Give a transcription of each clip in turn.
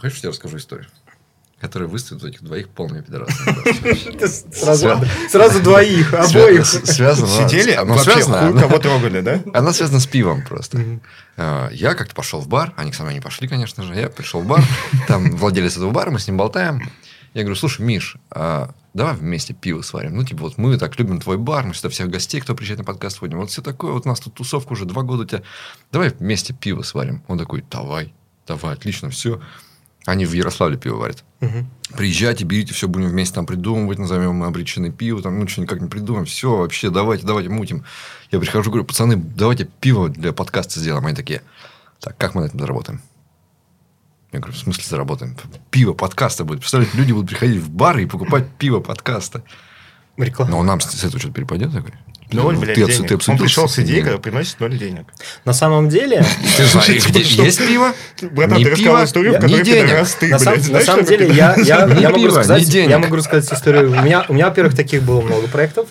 Хочешь, я тебе расскажу историю? Которая выставит этих двоих полными пидорасами. Сразу, двоих, обоих. Связано. Сидели, Оно вообще кого трогали, да? Она связана с пивом просто. А, Я как-то пошел в бар, они со мной не пошли, конечно же. Я пришел в бар, там владелец этого бара, мы с ним болтаем. Я говорю, слушай, Миш, а давай вместе пиво сварим. Ну, типа, вот мы так любим твой бар, мы сюда всех гостей, кто приезжает на подкаст, водим. Вот все такое, вот у нас тут тусовка уже два года у тебя. Давай вместе пиво сварим. Он такой, давай, давай, отлично, все. Они в Ярославле пиво варят. Приезжайте, берите, все будем вместе там придумывать, назовем мы обреченное пиво, там, ну, что никак не придумаем, все, вообще, давайте, давайте, мутим. Я прихожу, говорю, пацаны, давайте пиво для подкаста сделаем. Они такие, так, как мы на этом заработаем? Я говорю, в смысле заработаем? Пиво подкаста будет. Представляете, люди будут приходить в бары и покупать пиво подкаста. Реклама. Но нам с с этого что-то перепадет? Я говорю, Ноль, «Ну, блядь, ты денег. ты Он пришел с идеей, ними?» которая приносит ноль денег. На самом деле, Ты знаешь, есть пиво? Братан, ты рассказал пива, историю, в ни которой денег. пидорас ты, на, блядь. самом деле, я, я, Ни я, могу рассказать, я могу рассказать историю. У меня, у меня, во-первых, таких было много проектов.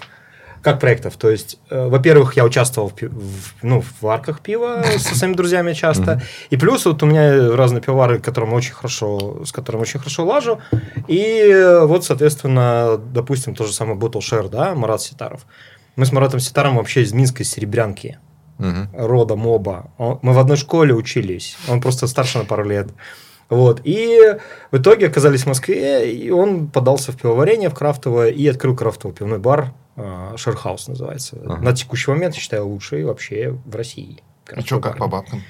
Как проектов? То есть, э, во-первых, я участвовал в, пи- в, ну, в варках пива со своими друзьями часто. И плюс вот у меня разные пивовары, которым очень хорошо, с которыми очень хорошо лажу. И э, вот, соответственно, допустим, то же самое Bottle Share, да, Марат Ситаров. Мы с Маратом Ситаром вообще из Минска, из Серебрянки Мгм. рода моба. Он- Мы в одной школе учились. Он просто старше на пару лет. Вот. И в итоге оказались в Москве, и он подался в пивоварение, в крафтовое, и открыл крафтовый пивной бар. э, Шерхаус называется. Ага. На текущий момент, я считаю, лучший вообще в России. И что, как по бабкам?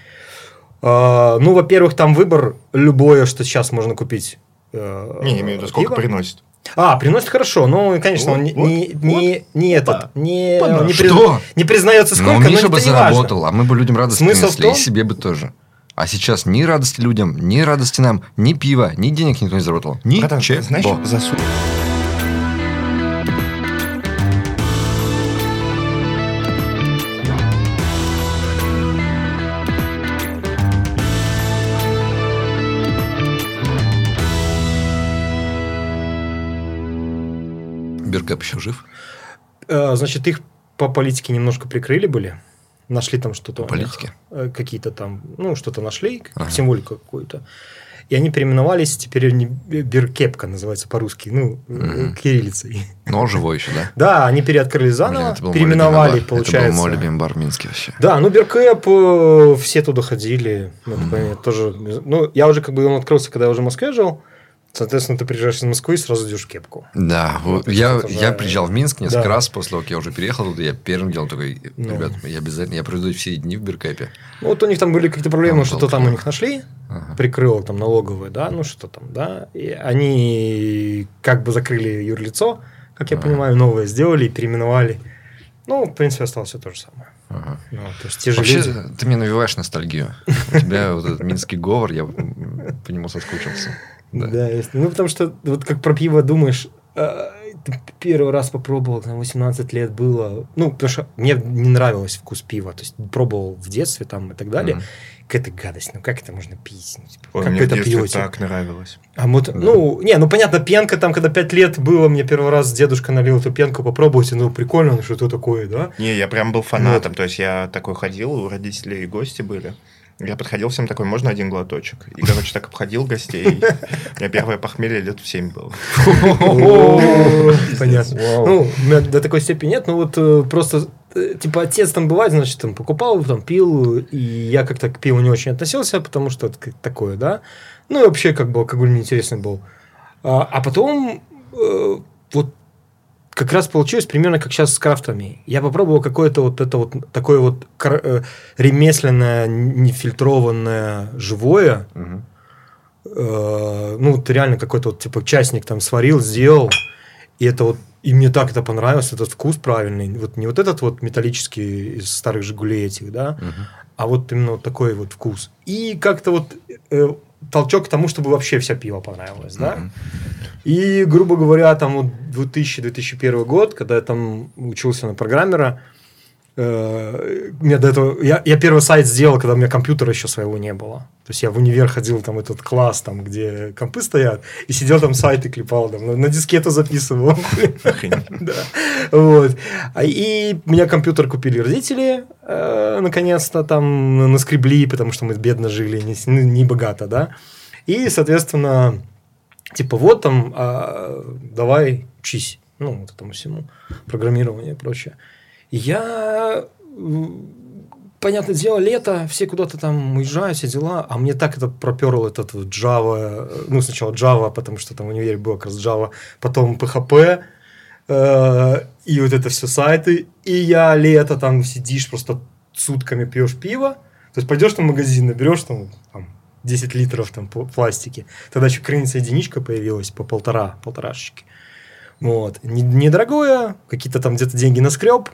А, ну, во-первых, там выбор любое, что сейчас можно купить. э, Не, имею в виду, сколько приносит. А, приносит хорошо. Ну, конечно, он не, Вот, не, не, не этот, не, Опа-на. не, Что? не признается Ну, сколько, но Миша это бы не важно. заработал, а мы бы людям радость Смысл принесли, том- и себе бы тоже. А сейчас ни радости людям, ни радости нам, ни пива, ни денег никто не заработал. Ничего. знаешь, засу... Beer Cap еще жив? Э, Значит, их по политике немножко прикрыли были. Нашли там что-то. По у них, политике? э, Какие-то там, ну, что-то нашли, Ага. символику какую-то. И они переименовались, теперь они БирКепка называется по-русски, ну, Мгм. кириллицей. Но живой еще, да? Да, они переоткрыли заново, Блин, переименовали, любимый получается. Это был мой любимый бар в Минске вообще. Да, ну Beer Cap, э, все туда ходили. Ну, понятно, тоже, ну, я уже как бы он открылся, когда я уже в Москве жил. Соответственно, ты приезжаешь из Москвы и сразу идешь в кепку. Да, Ну, вот я, это же- я приезжал в Минск несколько Да. раз после того, как я уже переехал туда, я первым делом такой, Ну. ребят, я обязательно, я проведу все дни в Биркэпе. Ну, вот у них там были какие-то проблемы, что-то там у них нашли, Ага. прикрыло там налоговые, да, ну что там, да. И они как бы закрыли юрлицо, как я Ага. понимаю, новое сделали и переименовали. Ну, в принципе, осталось все то же самое. Ага. Ну, то есть те же Вообще, люди. ты мне навеваешь ностальгию. У тебя вот этот минский говор, я по нему соскучился. Да. Да. если- ну, потому что вот как про пиво думаешь, а, ты первый раз попробовал, там 18 лет было. Ну, потому что мне не нравился вкус пива. То есть пробовал в детстве там и так далее. Мгм. Какая-то гадость. Ну, как это можно пить? Ну, типа, Ой, как мне вы в это пьете? так нравилось. А вот, ну, не, ну понятно, пенка там, когда 5 лет было, мне первый раз дедушка налил эту пенку, попробуйте, ну прикольно, ну что это такое, да? Не, я прям был фанатом. То есть я такой ходил, у родителей гости были. Я подходил всем такой, можно один глоточек? И, короче, так обходил гостей. У меня первое похмелье лет в 7 было. Понятно. Ну, у меня до такой степени нет, но вот э, просто, э, типа, отец там бывает, значит, там покупал, там пил, и я как-то к пиву не очень относился, потому что это такое, да? Ну, и вообще, как бы, алкоголь неинтересный был. А, а потом, э, вот, как раз получилось примерно как сейчас с крафтами. Я попробовал какое-то вот это вот такое вот э, ремесленное, нефильтрованное, живое, Мгм. э, ну, вот реально какой-то вот, типа, частник там сварил, сделал, и это вот, и мне так это понравилось, этот вкус правильный, вот не вот этот вот металлический из старых «Жигулей» этих, да, Мгм. а вот именно вот такой вот вкус. И как-то вот э, толчок к тому, чтобы вообще вся пиво понравилось, да. И, грубо говоря, там вот 2000-2001 год, когда я там учился на программера, э, мне до этого... Я, я первый сайт сделал, когда у меня компьютера еще своего не было. То есть я в универ ходил, там этот класс, там, где компы стоят, и сидел там сайты клепал, там, на, на дискету записывал. Да. Вот. А, И меня компьютер купили родители, э, наконец-то там наскребли, потому что мы бедно жили, не, ну, не богато, да. И, соответственно, типа, вот там, а, давай учись. Ну, вот этому всему. Программирование и прочее. Я понятное дело, лето, все куда-то там уезжают, все дела, а мне так это проперло этот вот Java, ну, сначала Java, потому что там в универе было как раз Java, потом PHP, э, и вот это все сайты, и я лето там сидишь просто сутками пьешь пиво, то есть пойдешь там в магазин, наберешь там, там 10 литров там пластики, тогда еще крыница единичка появилась по полтора, полторашечки. Вот. Недорогое, какие-то там где-то деньги наскреб, это,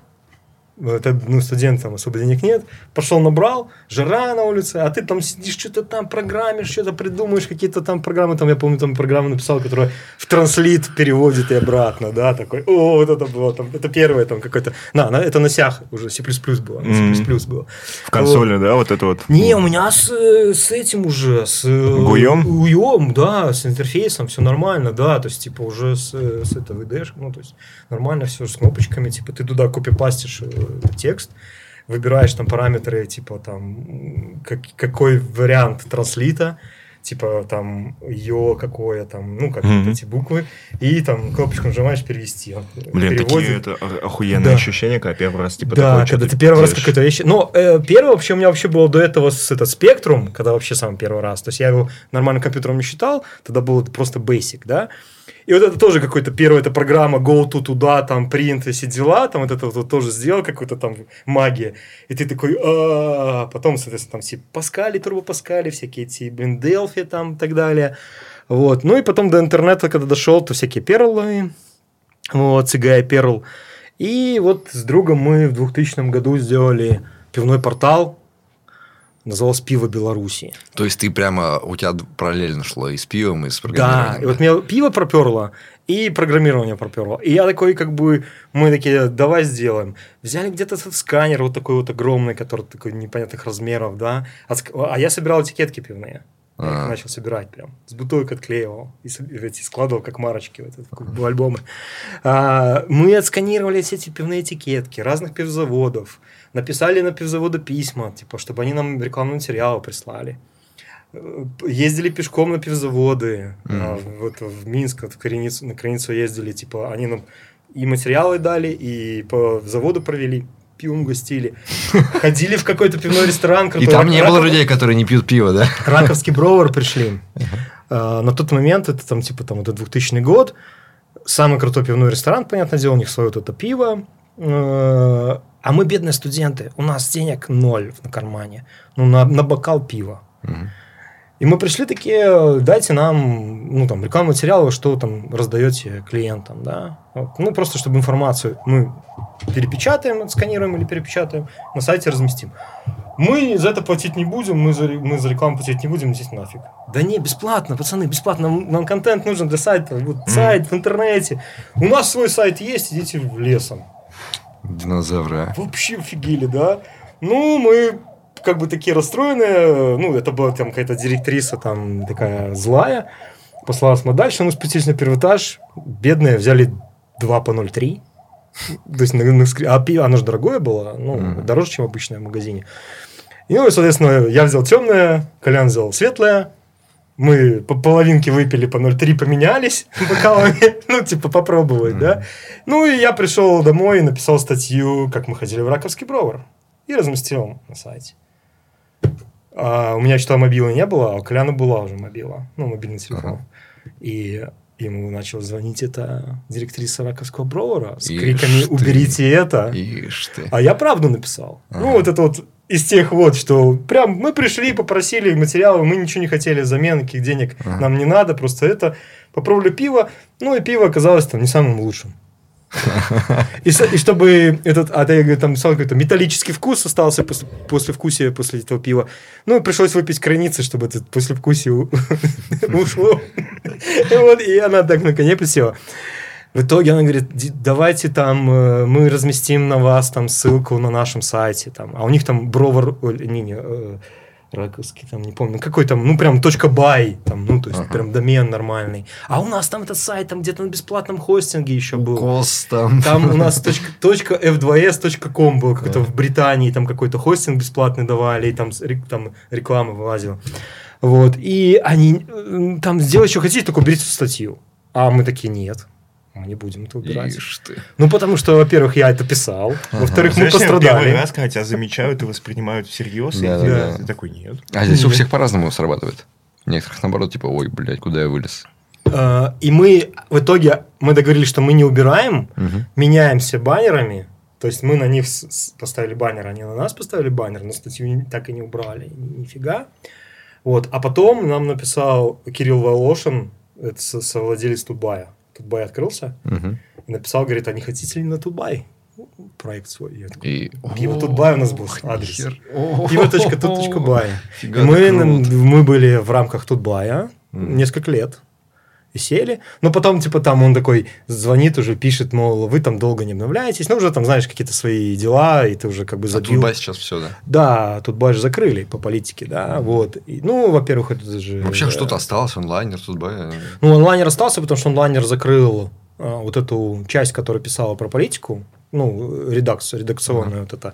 ну, студент, там особо денег нет, пошел набрал, жара на улице, а ты там сидишь, что-то там программишь, что-то придумаешь, какие-то там программы, там, я помню, там программу написал, которая в транслит переводит и обратно, да, такой, о, вот это было, там, это первое, там, какой-то, на, на это на сях уже C++ было, C++ mm-hmm. было. В консоли, вот. да, вот это вот? Не, у меня с, с этим уже, с... Гуем? Гуем, да, с интерфейсом, все нормально, да, то есть, типа, уже с, с этого VD, ну, то есть, нормально все с кнопочками, типа, ты туда копипастишь э, текст, выбираешь там параметры, типа там как, какой вариант транслита, типа там ее какое там, ну, как mm-hmm. эти буквы, и там кнопочку нажимаешь перевести. Блин, переводит. такие это охуенные да. ощущения, когда первый раз типа Да, такое, когда ты первый делаешь. раз какой-то вещь. Но э, первый вообще у меня вообще было до этого с этот спектрум, когда вообще сам первый раз. То есть я его нормальным компьютером не считал, тогда был просто basic, да. И вот это тоже какой-то первая эта программа go to туда, там, print, все дела, там вот это вот тоже сделал, какую-то там магия. И ты такой, а потом, соответственно, там все Паскали, Турбо Паскали, всякие эти, блин, Делфи там и так далее. Вот. Ну и потом до интернета, когда дошел, то всякие перлы, вот, CGI Perl. И вот с другом мы в 2000 году сделали пивной портал, называлось «Пиво Беларуси». То есть ты прямо, у тебя параллельно шло и с пивом, и с программированием? Да, и вот мне пиво проперло, и программирование проперло. И я такой, как бы, мы такие, давай сделаем. Взяли где-то этот сканер вот такой вот огромный, который такой непонятных размеров, да. А я собирал этикетки пивные. Я их начал собирать прям. С бутылок отклеивал. И эти складывал как марочки вот, это, в альбомы. А, мы отсканировали все эти пивные этикетки разных пивзаводов написали на пивзаводы письма, типа, чтобы они нам рекламные материалы прислали. Ездили пешком на пивзаводы, mm. а, вот в Минск, вот в Кореницу, на Кореницу ездили, типа, они нам и материалы дали, и по заводу провели, пивом гостили. Ходили в какой-то пивной ресторан. И там не было людей, которые не пьют пиво, да? Раковский бровар пришли. А, на тот момент, это там, типа, там, это 2000 год, самый крутой пивной ресторан, понятное дело, у них свое вот это пиво, а, мы бедные студенты, у нас денег ноль на кармане, ну, на, на бокал пива. Угу. И мы пришли такие, дайте нам, ну, там, рекламные материалы, что там раздаете клиентам, да. Ну, просто чтобы информацию мы перепечатаем, сканируем или перепечатаем, на сайте разместим. Мы за это платить не будем, мы за, мы за рекламу платить не будем, здесь нафиг. Да не, бесплатно, пацаны, бесплатно. Нам, нам контент нужен для сайта. Вот mm. сайт в интернете. У нас свой сайт есть, идите в лесом. Динозавры. Вообще офигели, да? Ну, мы как бы такие расстроенные. Ну, это была там какая-то директриса там такая злая. Послала мы дальше, мы спустились на первый этаж. Бедные взяли 2 по 0,3. То есть, на, на, а пиво, оно же дорогое было, ну, дороже, чем обычное в магазине. И, ну, соответственно, я взял темное, Колян взял светлое, мы по половинке выпили по 0,3, поменялись бокалами, ну, типа, попробовать, да. Ну, и я пришел домой и написал статью, как мы ходили в Раковский бровар, и разместил на сайте. А у меня что мобила не было, а у Коляна была уже мобила, ну, мобильный телефон. И ему начал звонить эта директриса Раковского бровара с криками «Уберите это!» Ишь ты. А я правду написал. Ну, вот это вот из тех вот, что прям мы пришли, попросили материалы, мы ничего не хотели взамен, никаких денег ага. нам не надо, просто это. Попробовали пиво, ну и пиво оказалось там не самым лучшим. И, чтобы этот, а ты там писал какой-то металлический вкус остался после, после после этого пива. Ну, пришлось выпить границы, чтобы это после вкусия ушло. И вот, и она так на коне присела. В итоге она говорит, давайте там э, мы разместим на вас там ссылку на нашем сайте, там, а у них там бровар, не, не, э, раковский, там, не помню, какой там, ну, прям точка бай, там, ну, то есть, ага. прям домен нормальный. А у нас там этот сайт, там где-то на бесплатном хостинге еще был. Кос там. Там у нас точка, точка f2s.com был, как-то в Британии, там какой-то хостинг бесплатный давали, и там, там реклама вылазила. Вот, и они э, там сделать что хотите, только уберите статью. А мы такие, нет, мы не будем это убирать. Ишь ты. Ну, потому что, во-первых, я это писал, во-вторых, мы Знаешь, Первый пострадали. раз, когда тебя замечают и воспринимают всерьез, Да, да, да. ты такой, нет. А здесь у всех по-разному срабатывает. Некоторых, наоборот, типа, ой, блядь, куда я вылез? Э, И мы в итоге мы договорились, что мы не убираем, Мгм. меняемся баннерами. То есть мы на них поставили баннер, они на нас поставили баннер, но статью так и не убрали, ни- нифига. Вот. А потом нам написал Кирилл Волошин, это со- совладелец Тутбая. Тутбай открылся Мгм. и написал, говорит, а не хотите ли на Тутбай проект свой? Я такой, И... Пиво Тутбай у нас был адрес. pivo.tut.by. Мы, мы были в рамках Тутбая несколько лет. Сели. Но потом, типа, там он такой звонит уже, пишет, мол, вы там долго не обновляетесь. Ну, уже там, знаешь, какие-то свои дела, и ты уже как бы А забил. Тутбай сейчас все, да? Да, Тутбай же закрыли по политике, да, вот. И, ну, во-первых, это же... Вообще э, что-то осталось, онлайнер, Тутбай. Ну, онлайнер остался, потому что онлайнер закрыл а, вот эту часть, которая писала про политику, ну, редакцию, редакционное вот это,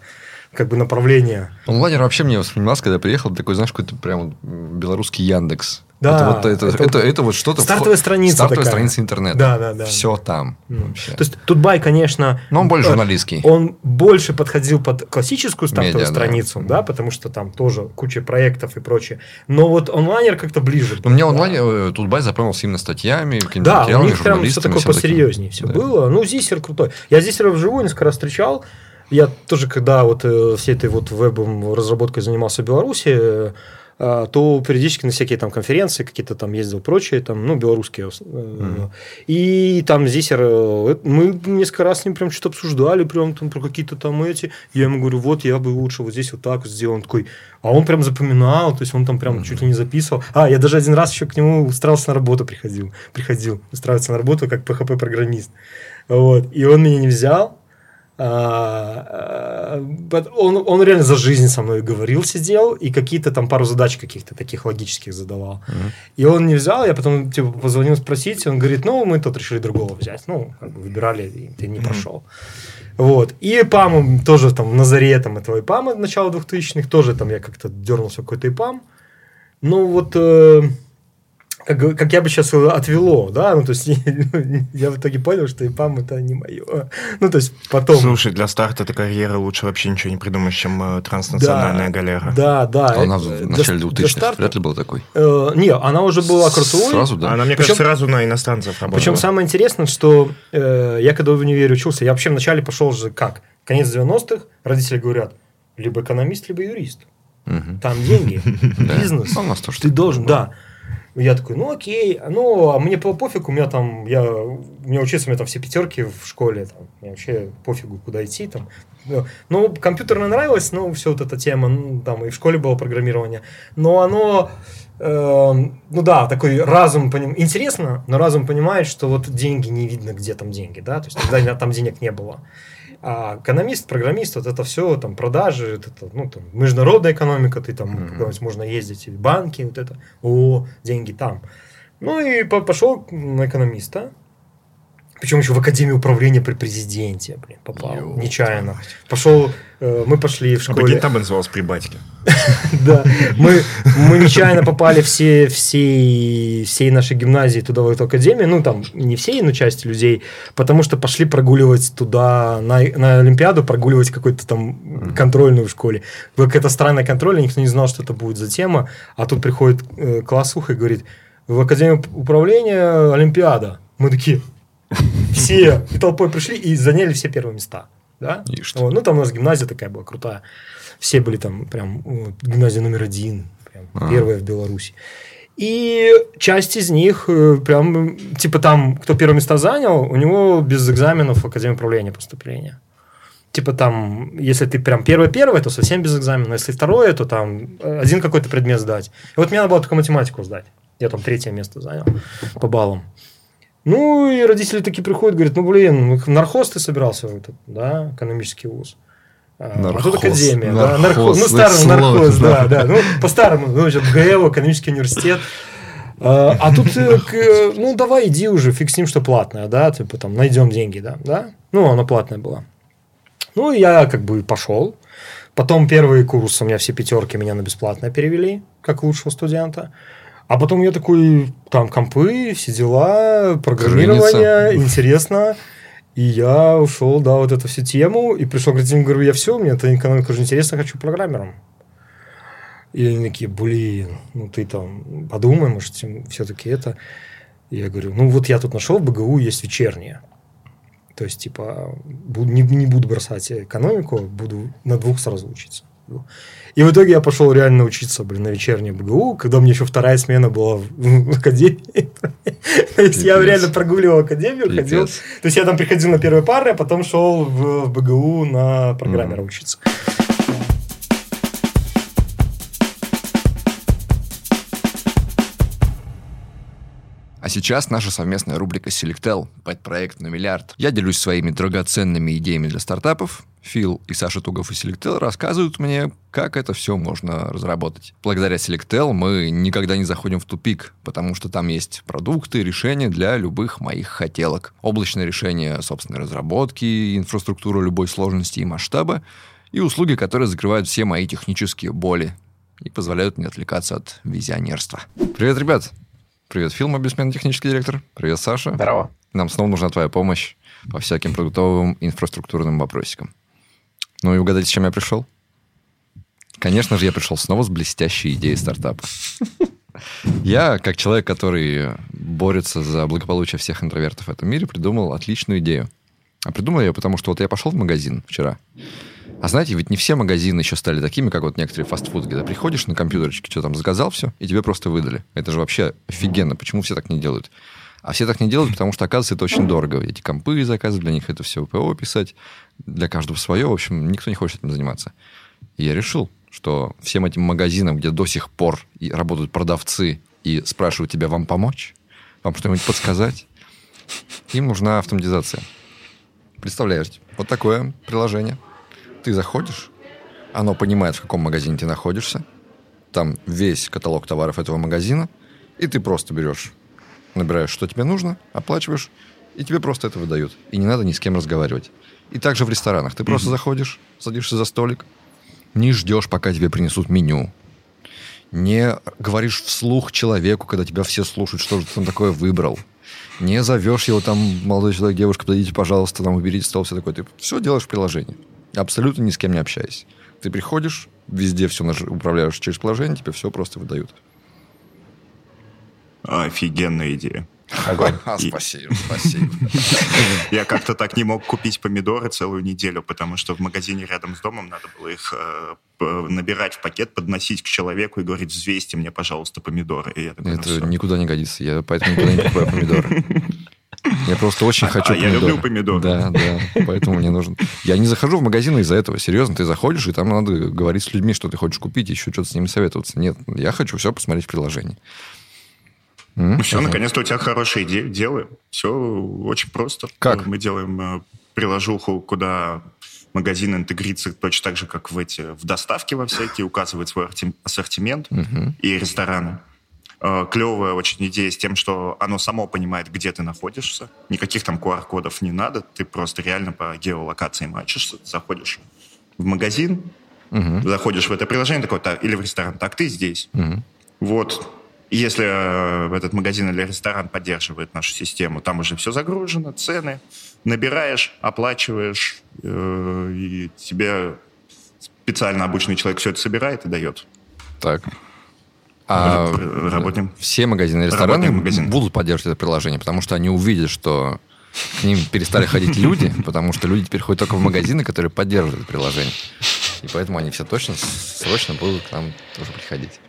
как бы направление. Онлайнер вообще мне воспринимался, когда я приехал, такой, знаешь, какой-то прям белорусский Яндекс. Да, это, вот, это, это это, вот это вот что-то... стартовая страница Стартовая такая. страница интернета. Да, да, да. Все там Ну, вообще. То есть Тутбай, конечно... Но он больше э, журналистский. Он больше подходил под классическую стартовую Медиа, да. страницу, да. потому что там тоже куча проектов и прочее. Но вот онлайнер как-то ближе. Но мне онлайн да. э, Тутбай запомнился именно статьями, Да, у них прям все такое посерьезнее все Да. было. Ну, Зисер крутой. Я Зисера вживую несколько раз встречал. Я тоже, когда вот э, всей этой вот вебом разработкой занимался в Беларуси, э, то периодически на всякие там конференции какие-то там ездил, прочие, там, ну, белорусские. э, И там Зисер, э, мы несколько раз с ним прям что-то обсуждали, прям там про какие-то там эти. Я ему говорю, вот я бы лучше вот здесь вот так вот сделал. Он такой, а он прям запоминал, то есть он там прям чуть ли не записывал. А, я даже один раз еще к нему устраивался на работу приходил. Приходил устраиваться на работу как PHP-программист. Вот. И он меня не взял. А, but он, он реально за жизнь со мной говорил, сидел, и какие-то там пару задач каких-то таких логических задавал. Мгм. И он не взял, я потом типа, позвонил спросить, он говорит, ну, мы тут решили другого взять. Ну, как бы выбирали, и ты не прошел. Вот. И ИПАМ тоже там на заре там, этого ИПАМа начала 2000-х, тоже там я как-то дернулся какой-то ИПАМ. Ну, вот э, как, как я бы сейчас отвело, да, ну, то есть я в итоге понял, что ИПАМ это не мое. Ну, то есть потом... Слушай, для старта этой карьеры лучше вообще ничего не придумаешь, чем э, транснациональная галера. Да, да. А она э, в для- начале для 2000-х старта- вряд ли был такой. Э, не, она уже была крутой. Сразу, да? Она, мне Причем- кажется, сразу на иностранцев работала. Причем самое интересное, что э, я когда в универе учился, я вообще вначале пошел же как? Конец 90-х, родители говорят, либо экономист, либо юрист. Мгм. Там деньги, Да. бизнес. Ну, у нас тоже Ты должен, да. Я такой, ну окей, ну а мне по пофиг, у меня там, я, мне учиться, у меня там все пятерки в школе, там, мне вообще пофигу, куда идти, там. Ну, Ну, компьютерно нравилось, ну, все вот эта тема, ну, там и в школе было программирование, но оно, э, ну да, такой разум, поним... интересно, но разум понимает, что вот деньги не видно, где там деньги, да, то есть тогда там денег не было. А экономист, программист, вот это все, там, продажи, вот это, ну, там, международная экономика, ты там, куда-нибудь можно ездить, банки, вот это, о, деньги там. Ну, и по- пошел на экономиста, причем еще в Академию управления при президенте, блин, попал, Ёлки нечаянно. Пошел, э, мы пошли в А школе, там бы называлось при батьке. да, мы, мы нечаянно попали все, всей, всей нашей гимназии туда, в эту академию, ну, там, не всей, но часть людей, потому что пошли прогуливать туда, на, на Олимпиаду, прогуливать какую-то там контрольную в школе. Была какая-то странная контрольная, никто не знал, что это будет за тема, а тут приходит э, классуха и говорит, в Академию управления Олимпиада. Мы такие, все толпой пришли и заняли все первые места. Да? Вот, Ну, там у нас гимназия такая была крутая. Все были там прям вот, гимназия номер один, прям А. первая в Беларуси. И часть из них э, прям, типа там, кто первые места занял, у него без экзаменов в Академию управления поступления. Типа там, если ты прям первое-первое, то совсем без экзамена. Если второе, то там э, один какой-то предмет сдать. И вот мне надо было только математику сдать. Я там третье место занял по баллам. Ну, и родители такие приходят, говорят, ну, блин, в нархоз ты собирался, в этот, да, экономический вуз. А, а Нархоз. тут академия, да, Нархоз, нархоз, ну, старый слово, нархоз, да, да. да, ну, по-старому, ну, ГЭО, экономический университет. А а тут, э, э, ну, давай иди уже, фиг с ним, что платное, да, типа там, найдем деньги, да, да, ну, оно платное было. Ну, я как бы пошел, Потом первый курс у меня все пятерки меня на бесплатно перевели, как лучшего студента. А потом я такой, там компы, все дела, программирование, Крыница. интересно. И я ушел, да, вот эту всю тему, и пришел к родителям, говорю, я все, мне эта экономика уже интересно, хочу программером. И они такие, блин, ну ты там подумай, может, все-таки это. И я говорю, ну вот я тут нашел, в БГУ есть вечернее. То есть, типа, буду, не, не буду бросать экономику, буду на двух сразу учиться. И в итоге я пошел реально учиться, блин, на вечернее БГУ, когда у меня еще вторая смена была в, в академии. То есть я реально прогуливал академию, ходил. То есть я там приходил на первые пары, а потом шел в, в БГУ на программера учиться. А сейчас наша совместная рубрика Selectel, проект на миллиард. Я делюсь своими драгоценными идеями для стартапов. Фил и Саша Тугов и Selectel рассказывают мне, как это все можно разработать. Благодаря Selectel мы никогда не заходим в тупик, потому что там есть продукты, решения для любых моих хотелок. Облачное решение собственной разработки, инфраструктура любой сложности и масштаба, и услуги, которые закрывают все мои технические боли и позволяют мне отвлекаться от визионерства. Привет, ребят! Привет, Фил, мой бессменный технический директор. Привет, Саша. Здорово. Нам снова нужна твоя помощь по всяким продуктовым инфраструктурным вопросикам. Ну и угадайте, с чем я пришел? Конечно же, я пришел снова с блестящей идеей стартапа. Я, как человек, который борется за благополучие всех интровертов в этом мире, придумал отличную идею. А придумал ее, потому что вот я пошел в магазин вчера. А знаете, ведь не все магазины еще стали такими, как вот некоторые фастфуды, где ты приходишь на компьютерчике, что там заказал все, и тебе просто выдали. Это же вообще офигенно. Почему все так не делают? А все так не делают, потому что, оказывается, это очень дорого. Эти компы заказывать, для них это все ПО писать, для каждого свое. В общем, никто не хочет этим заниматься. И я решил, что всем этим магазинам, где до сих пор и работают продавцы и спрашивают тебя, вам помочь? Вам что-нибудь подсказать? Им нужна автоматизация. Представляете, вот такое приложение. Ты заходишь, оно понимает, в каком магазине ты находишься, там весь каталог товаров этого магазина, и ты просто берешь, набираешь, что тебе нужно, оплачиваешь, и тебе просто это выдают. И не надо ни с кем разговаривать. И также в ресторанах. Ты просто заходишь, садишься за столик, не ждешь, пока тебе принесут меню. Не говоришь вслух человеку, когда тебя все слушают, что же ты там такое выбрал. Не зовешь его там, молодой человек, девушка, подойдите, пожалуйста, там, уберите стол, все такое. Ты все делаешь в приложении. Абсолютно ни с кем не общаясь. Ты приходишь, везде все управляешь через приложение, тебе все просто выдают. Офигенная идея. Огонь. А, спасибо, спасибо. Я как-то так не мог купить помидоры целую неделю, потому что в магазине рядом с домом надо было их э, набирать в пакет, подносить к человеку и говорить, взвесьте мне, пожалуйста, помидоры. И я такой, ну Это всё. никуда не годится. Я поэтому никуда не покупаю помидоры. Я просто очень А- хочу а я люблю помидоры. Да, да. Поэтому мне нужен. Я не захожу в магазины из-за этого. Серьезно, ты заходишь, и там надо говорить с людьми, что ты хочешь купить, еще что-то с ними советоваться. Нет, я хочу все посмотреть в приложении. Ну все, наконец-то у тебя хорошие идеи, делаем. Все очень просто. Как? Мы делаем э, приложуху, куда магазин интегрится точно так же, как в эти в доставке во всякие, указывает свой ассортимент Мгм. и рестораны. Э, Клевая очень идея с тем, что оно само понимает, где ты находишься. Никаких там QR-кодов не надо. Ты просто реально по геолокации мачишься, заходишь в магазин, Мгм. заходишь в это приложение такой, так, или в ресторан, так, ты здесь. Мгм. Вот. Если э, этот магазин или ресторан поддерживает нашу систему, там уже все загружено, цены. Набираешь, оплачиваешь, э, и тебе специально обученный человек все это собирает и дает. Так. А Работаем. все магазины и рестораны магазин. будут поддерживать это приложение, потому что они увидят, что к ним перестали ходить люди, потому что люди теперь ходят только в магазины, которые поддерживают это приложение. И поэтому они все точно, срочно будут к нам тоже приходить.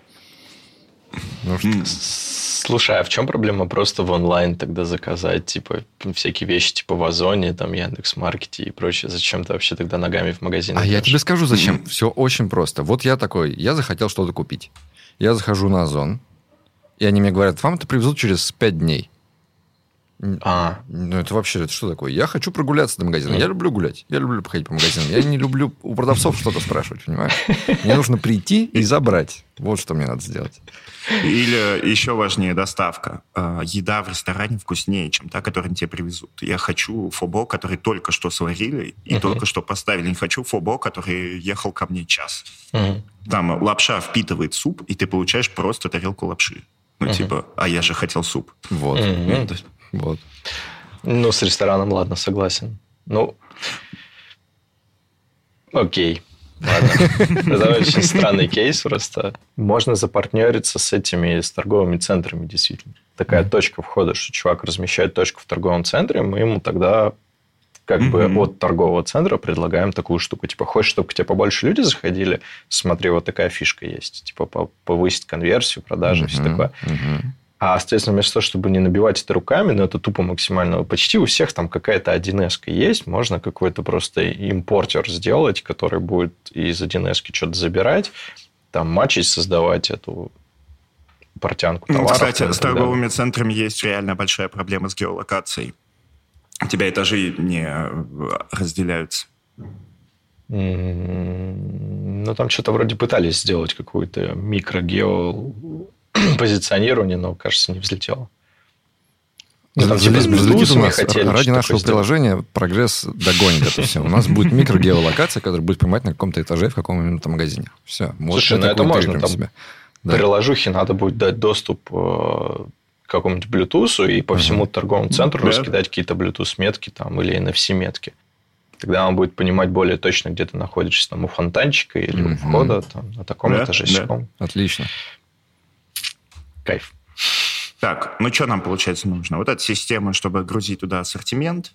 Ну что. Слушай, а в чем проблема просто в онлайн тогда заказать, типа, всякие вещи, типа в Озоне, там, Яндекс.Маркете и прочее? Зачем ты вообще тогда ногами в магазин А я идешь? тебе скажу, зачем. Все очень просто. Вот я такой, я захотел что-то купить. Я захожу на Озон, и они мне говорят, вам это привезут через 5 дней. А, Ну, это вообще, это что такое? Я хочу прогуляться до магазина. Я люблю гулять. Я люблю походить по магазинам. Я не люблю у продавцов что-то спрашивать, понимаешь? Мне нужно прийти и забрать. Вот что мне надо сделать. Или еще важнее доставка. Э, Еда в ресторане вкуснее, чем та, которую тебе привезут. Я хочу фобо, который только что сварили и Мгм. только что поставили. Не хочу фобо, который ехал ко мне час. мгм. Там лапша впитывает суп, и ты получаешь просто тарелку лапши. Ну, Мгм. типа, а я же хотел суп. Вот. Мгм. Вот. Ну, с рестораном, ладно, согласен. Ну, окей. Ладно. Это очень странный кейс просто. Можно запартнериться с этими, с торговыми центрами, действительно. Такая точка входа, что чувак размещает точку в торговом центре, мы ему тогда как бы Мгм. от торгового центра предлагаем такую штуку. Типа, хочешь, чтобы к тебе побольше люди заходили? Смотри, вот такая фишка есть. Типа, по- повысить конверсию, продажи, все Мгм. такое. Мгм. А, соответственно, вместо того, чтобы не набивать это руками, но это тупо максимально... Почти у всех там какая-то 1С есть. Можно какой-то просто импортер сделать, который будет из 1С что-то забирать, там матчить, создавать эту портянку Ну, товаров. Кстати, там и с торговыми центрами есть реально большая проблема с геолокацией. У тебя этажи не э, разделяются. М, Ну, там что-то вроде пытались сделать какую-то микрогео позиционирование, но, кажется, не взлетело. Ну, там типа с Bluetooth хотели ради нашего сделать. приложения прогресс догонит это все. У нас будет микрогеолокация, которая будет понимать на каком-то этаже в каком-нибудь магазине. Все. Слушай, ну это можно там себя. Да. Приложухе надо будет дать доступ э, к какому-нибудь Bluetooth и по всему торговому центру Да. раскидать какие-то Bluetooth-метки там или NFC-метки. Тогда он будет понимать более точно, где ты находишься, там, у фонтанчика или у входа, там, на таком этаже. Отлично. Кайф. Так, ну что нам, получается, нужно? Вот эта система, чтобы грузить туда ассортимент,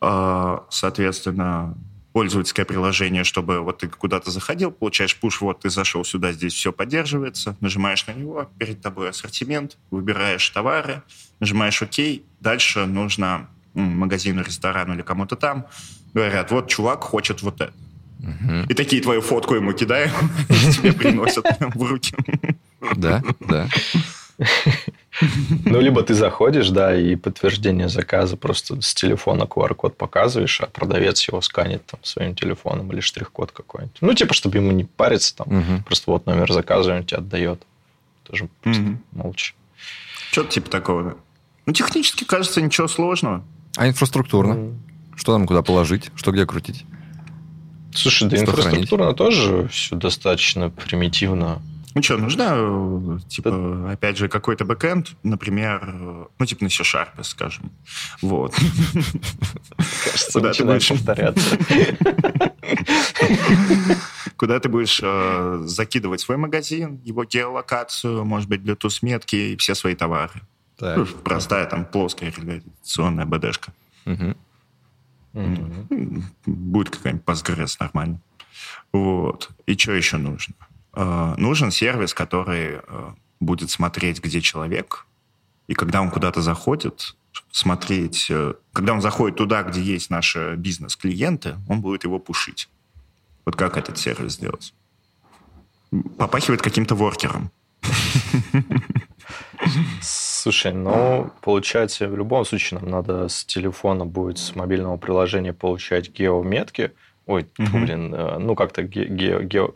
э, соответственно, пользовательское приложение, чтобы вот ты куда-то заходил, получаешь пуш, вот ты зашел сюда, здесь все поддерживается, нажимаешь на него, перед тобой ассортимент, выбираешь товары, нажимаешь ОК, дальше нужно магазину, ресторану или кому-то там, говорят, вот чувак хочет вот это. Мгм. И такие твою фотку ему кидаем, и тебе приносят в руки. Да, да. Ну, либо ты заходишь, да, и подтверждение заказа просто с телефона QR-код показываешь, а продавец его сканит там своим телефоном или штрих-код какой-нибудь. Ну, типа, чтобы ему не париться там. Мгм. Просто вот номер заказа он тебе отдает. Тоже просто Мгм. молча. Что-то типа такого. Ну, технически, кажется, ничего сложного. А инфраструктурно? М. Что там куда положить? Что где крутить? Слушай, да Что инфраструктурно тоже все достаточно примитивно. Ну что, нужно, э, типа, опять же, какой-то бэкэнд, например, э, ну, типа на C-Sharp, скажем. Вот. Кажется, Куда ты будешь? повторяться. Куда ты будешь э, закидывать свой магазин, его геолокацию, может быть, Bluetooth-метки и все свои товары. Ну, простая там плоская реляционная БДшка. М, Будет какая-нибудь Postgres нормально. Вот. И что еще нужно? Э, нужен сервис, который э, будет смотреть, где человек, и когда он куда-то заходит, смотреть, э, когда он заходит туда, где есть наши бизнес-клиенты, он будет его пушить. Вот как этот сервис сделать? Попахивает каким-то воркером. Слушай, ну, получается, в любом случае нам надо с телефона будет, с мобильного приложения получать геометки. Ой, Мгм. блин, ну, как-то ге- ге- гео...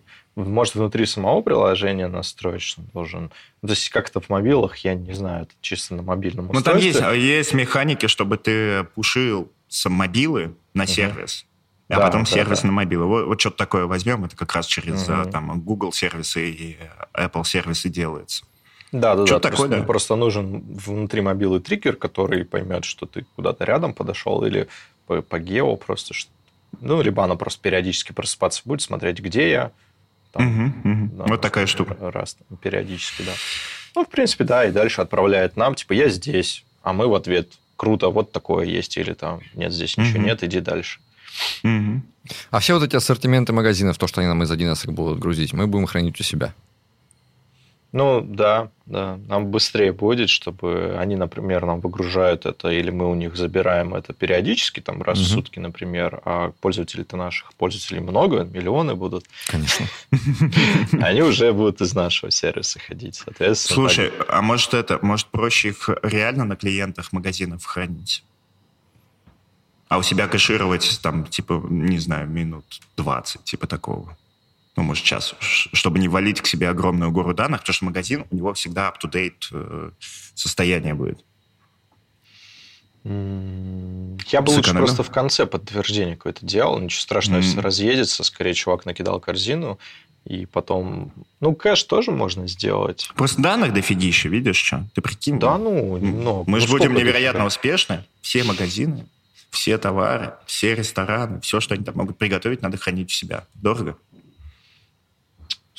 Может, внутри самого приложения настроить, что он должен... То есть, как-то в мобилах, я не знаю, это чисто на мобильном Ну, там есть, устройстве. есть механики, чтобы ты пушил с мобилы на сервис, а Да, потом да, сервис да. на мобилы. Вот, вот что-то такое возьмем, это как раз через э, там, Google сервисы и Apple сервисы делается. Да, да, да. Что-то просто, такое, да. ну, просто нужен внутри мобилы триггер, который поймет, что ты куда-то рядом подошел, или по, по гео просто. что- Ну, либо она просто периодически просыпаться будет, смотреть, где я. Там, Мгм, мгм. да, вот такая раз- штука. Раз, периодически, да. Ну, в принципе, да, и дальше отправляет нам, типа, я здесь, а мы в ответ, круто, вот такое есть, или там, нет, здесь ничего Мгм. нет, иди дальше. Мгм. А все вот эти ассортименты магазинов, то, что они нам из 1С будут грузить, мы будем хранить у себя. Ну, да, да. Нам быстрее будет, чтобы они, например, нам выгружают это, или мы у них забираем это периодически, там, раз Мгм. в сутки, например, а пользователей-то наших пользователей много, миллионы будут, Конечно. они уже будут из нашего сервиса ходить, соответственно. Слушай, а может это, может проще их реально на клиентах магазинов хранить? А у себя кэшировать там, типа, не знаю, минут 20, типа такого. Ну, может, час, ш- чтобы не валить к себе огромную гору данных, потому что магазин, у него всегда up-to-date э, состояние будет. Я бы лучше Сэкономил? просто в конце подтверждение какое-то делал. Ничего страшного, если разъедется. Скорее, чувак накидал корзину. И потом... Ну, кэш тоже можно сделать. Просто данных дофигища, видишь, что? Ты прикинь. Да, ну, ну, Мы ну, же будем невероятно дофига? успешны. Все магазины, все товары, все рестораны, все, что они там могут приготовить, надо хранить у себя. Дорого?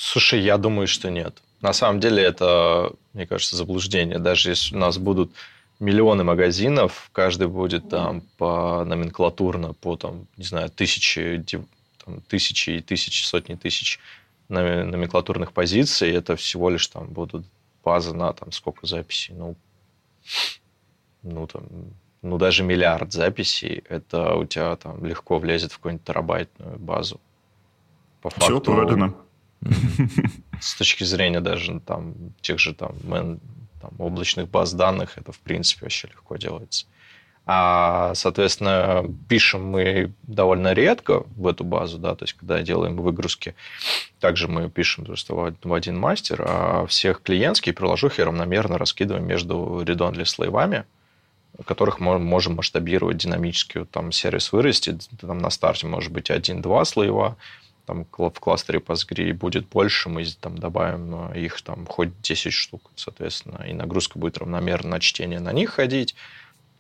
Слушай, я думаю, что нет. На самом деле это, мне кажется, заблуждение. Даже если у нас будут миллионы магазинов, каждый будет там по номенклатурно, по там, не знаю, тысячи, там, тысячи и тысячи, сотни тысяч номе- номенклатурных позиций, это всего лишь там будут базы на там сколько записей, ну, ну там, ну даже миллиард записей, это у тебя там легко влезет в какую-нибудь терабайтную базу. По Все факту, продано. С точки зрения даже там тех же там, мен- там облачных баз данных, это в принципе вообще легко делается. А, соответственно, пишем мы довольно редко в эту базу, да, то есть когда делаем выгрузки, также мы пишем просто в в один мастер, а всех клиентские приложухи равномерно раскидываем между редонли слоевами, которых мы можем масштабировать динамически. Вот Там сервис вырастет, там на старте может быть один-два слоева, там в кластере Postgre будет больше, мы там добавим э, их там хоть 10 штук, соответственно, и нагрузка будет равномерно на чтение на них ходить.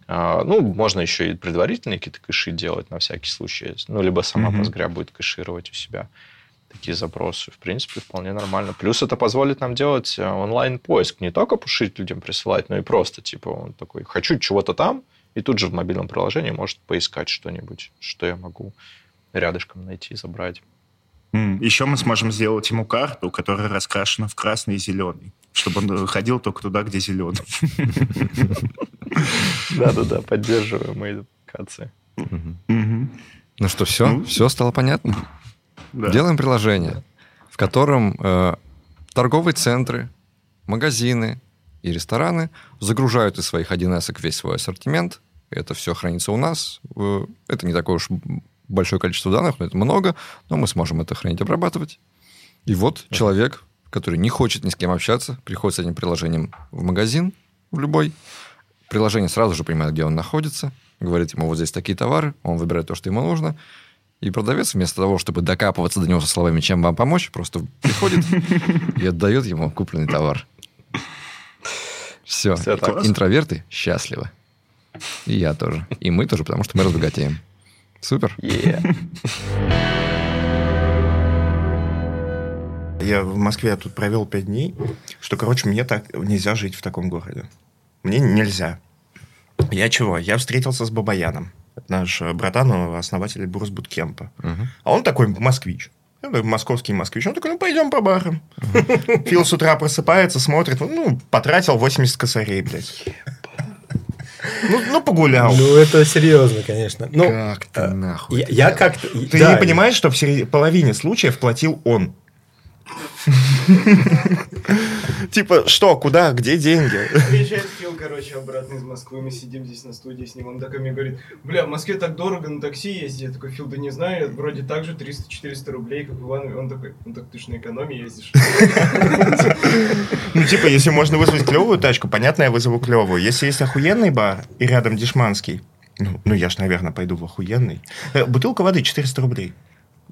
А, Ну, можно еще и предварительные какие-то кэши делать на всякий случай. Ну, либо сама Мгм. Postgre будет кэшировать у себя такие запросы. В принципе, вполне нормально. Плюс это позволит нам делать э, онлайн-поиск. Не только пушить людям присылать, но и просто, типа, он такой, хочу чего-то там, и тут же в мобильном приложении может поискать что-нибудь, что я могу рядышком найти, забрать. Еще мы сможем сделать ему карту, которая раскрашена в красный и зеленый, чтобы он ходил только туда, где зеленый. Да-да-да, поддерживаем мои аппликации. Ну что, все? Ну. Все стало понятно? Делаем приложение, в котором э, торговые центры, магазины и рестораны загружают из своих 1С весь свой ассортимент. Это все хранится у нас. Э, Это не такое уж большое количество данных, но это много, но мы сможем это хранить, обрабатывать. И вот человек, который не хочет ни с кем общаться, приходит с этим приложением в магазин, в любой. Приложение сразу же понимает, где он находится, говорит ему, вот здесь такие товары, он выбирает то, что ему нужно, и продавец вместо того, чтобы докапываться до него со словами, чем вам помочь, просто приходит и отдает ему купленный товар. Все. Интроверты счастливы. И я тоже. И мы тоже, потому что мы разбогатеем. Супер. Е. Я в Москве тут провел пять дней, что, короче, мне так нельзя жить в таком городе. Мне нельзя. Я чего? Я встретился с Бабаяном. Это наш э, братан, он основатель Бурс Буткемпа. Мгм. А он такой москвич. Я такой московский москвич. Он такой, ну, пойдем по барам. Фил с утра просыпается, смотрит. Ну, потратил 80 косарей, блядь. Ну, ну, погулял. Ну, это серьезно, конечно. Ну, как ты нахуй? я, я как-то... Ты да, не понимаешь, что в серед- половине случаев платил он? Типа, что, куда, где деньги? Приезжает Фил, короче, обратно из Москвы, мы сидим здесь на студии с ним, он такой мне говорит, бля, в Москве так дорого на такси ездить. Я такой, Фил, да не знаю, вроде так же 300-400 рублей, как в Иванове. Он такой, ну так ты ж на экономии ездишь. Ну, типа, если можно вызвать клевую тачку, понятно, я вызову клевую. Если есть охуенный бар и рядом дешманский, ну, ну я ж, наверное, пойду в охуенный. Э, Бутылка воды 400 рублей.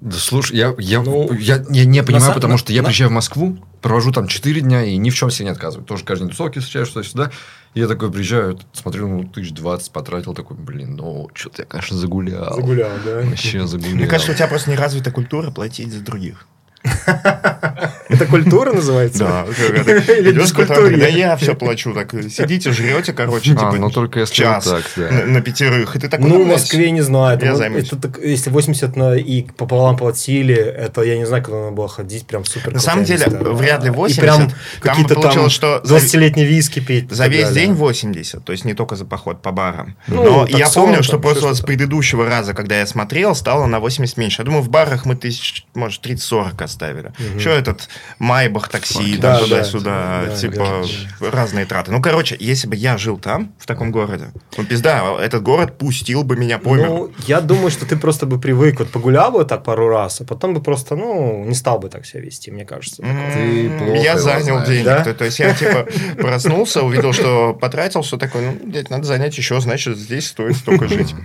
Да слушай, я, я, Ну, я, я не понимаю, са- потому на- что я на- приезжаю в Москву, провожу там 4 дня и ни в чем себе не отказываю. Тоже каждый день тусовки встречаю, что-то И я такой приезжаю, смотрю, ну, тысяч двадцать потратил, такой, блин, ну, что-то я, конечно, загулял. Загулял, да? Вообще загулял. Мне кажется, у тебя просто не развита культура платить за других. Это культура называется? Да, идешь куда-то, бескультурье? да я все плачу, так сидите, жрете, короче, А, типа ну только если час на, пятерых, и ты такой, Ну, в Москве не знаю. это я займусь. если 80 на и пополам платили, это я не знаю, когда надо было ходить, прям супер. На самом деле, вряд ли И 80. прям какие-то там что за- 20-летний виски пить. За весь день 80, то есть не только за поход по барам. Ну, Но я 40 помню, что просто с предыдущего раза, когда я смотрел, стало на 80 меньше. Я думаю, в барах мы тысяч, может, 30-40 оставили. Еще этот Майбах такси, Да, да, туда-сюда, да, типа разные траты. Ну, короче, если бы я жил там, в таком городе, ну, пизда, этот город пустил бы меня по. Ну, я думаю, что ты просто бы привык, вот погулял бы так пару раз, а потом бы просто, ну, не стал бы так себя вести, мне кажется. Я занял денег. Да? То, есть я типа проснулся, увидел, что потратил, что такое, ну, блядь, надо занять еще, значит, здесь стоит столько жить.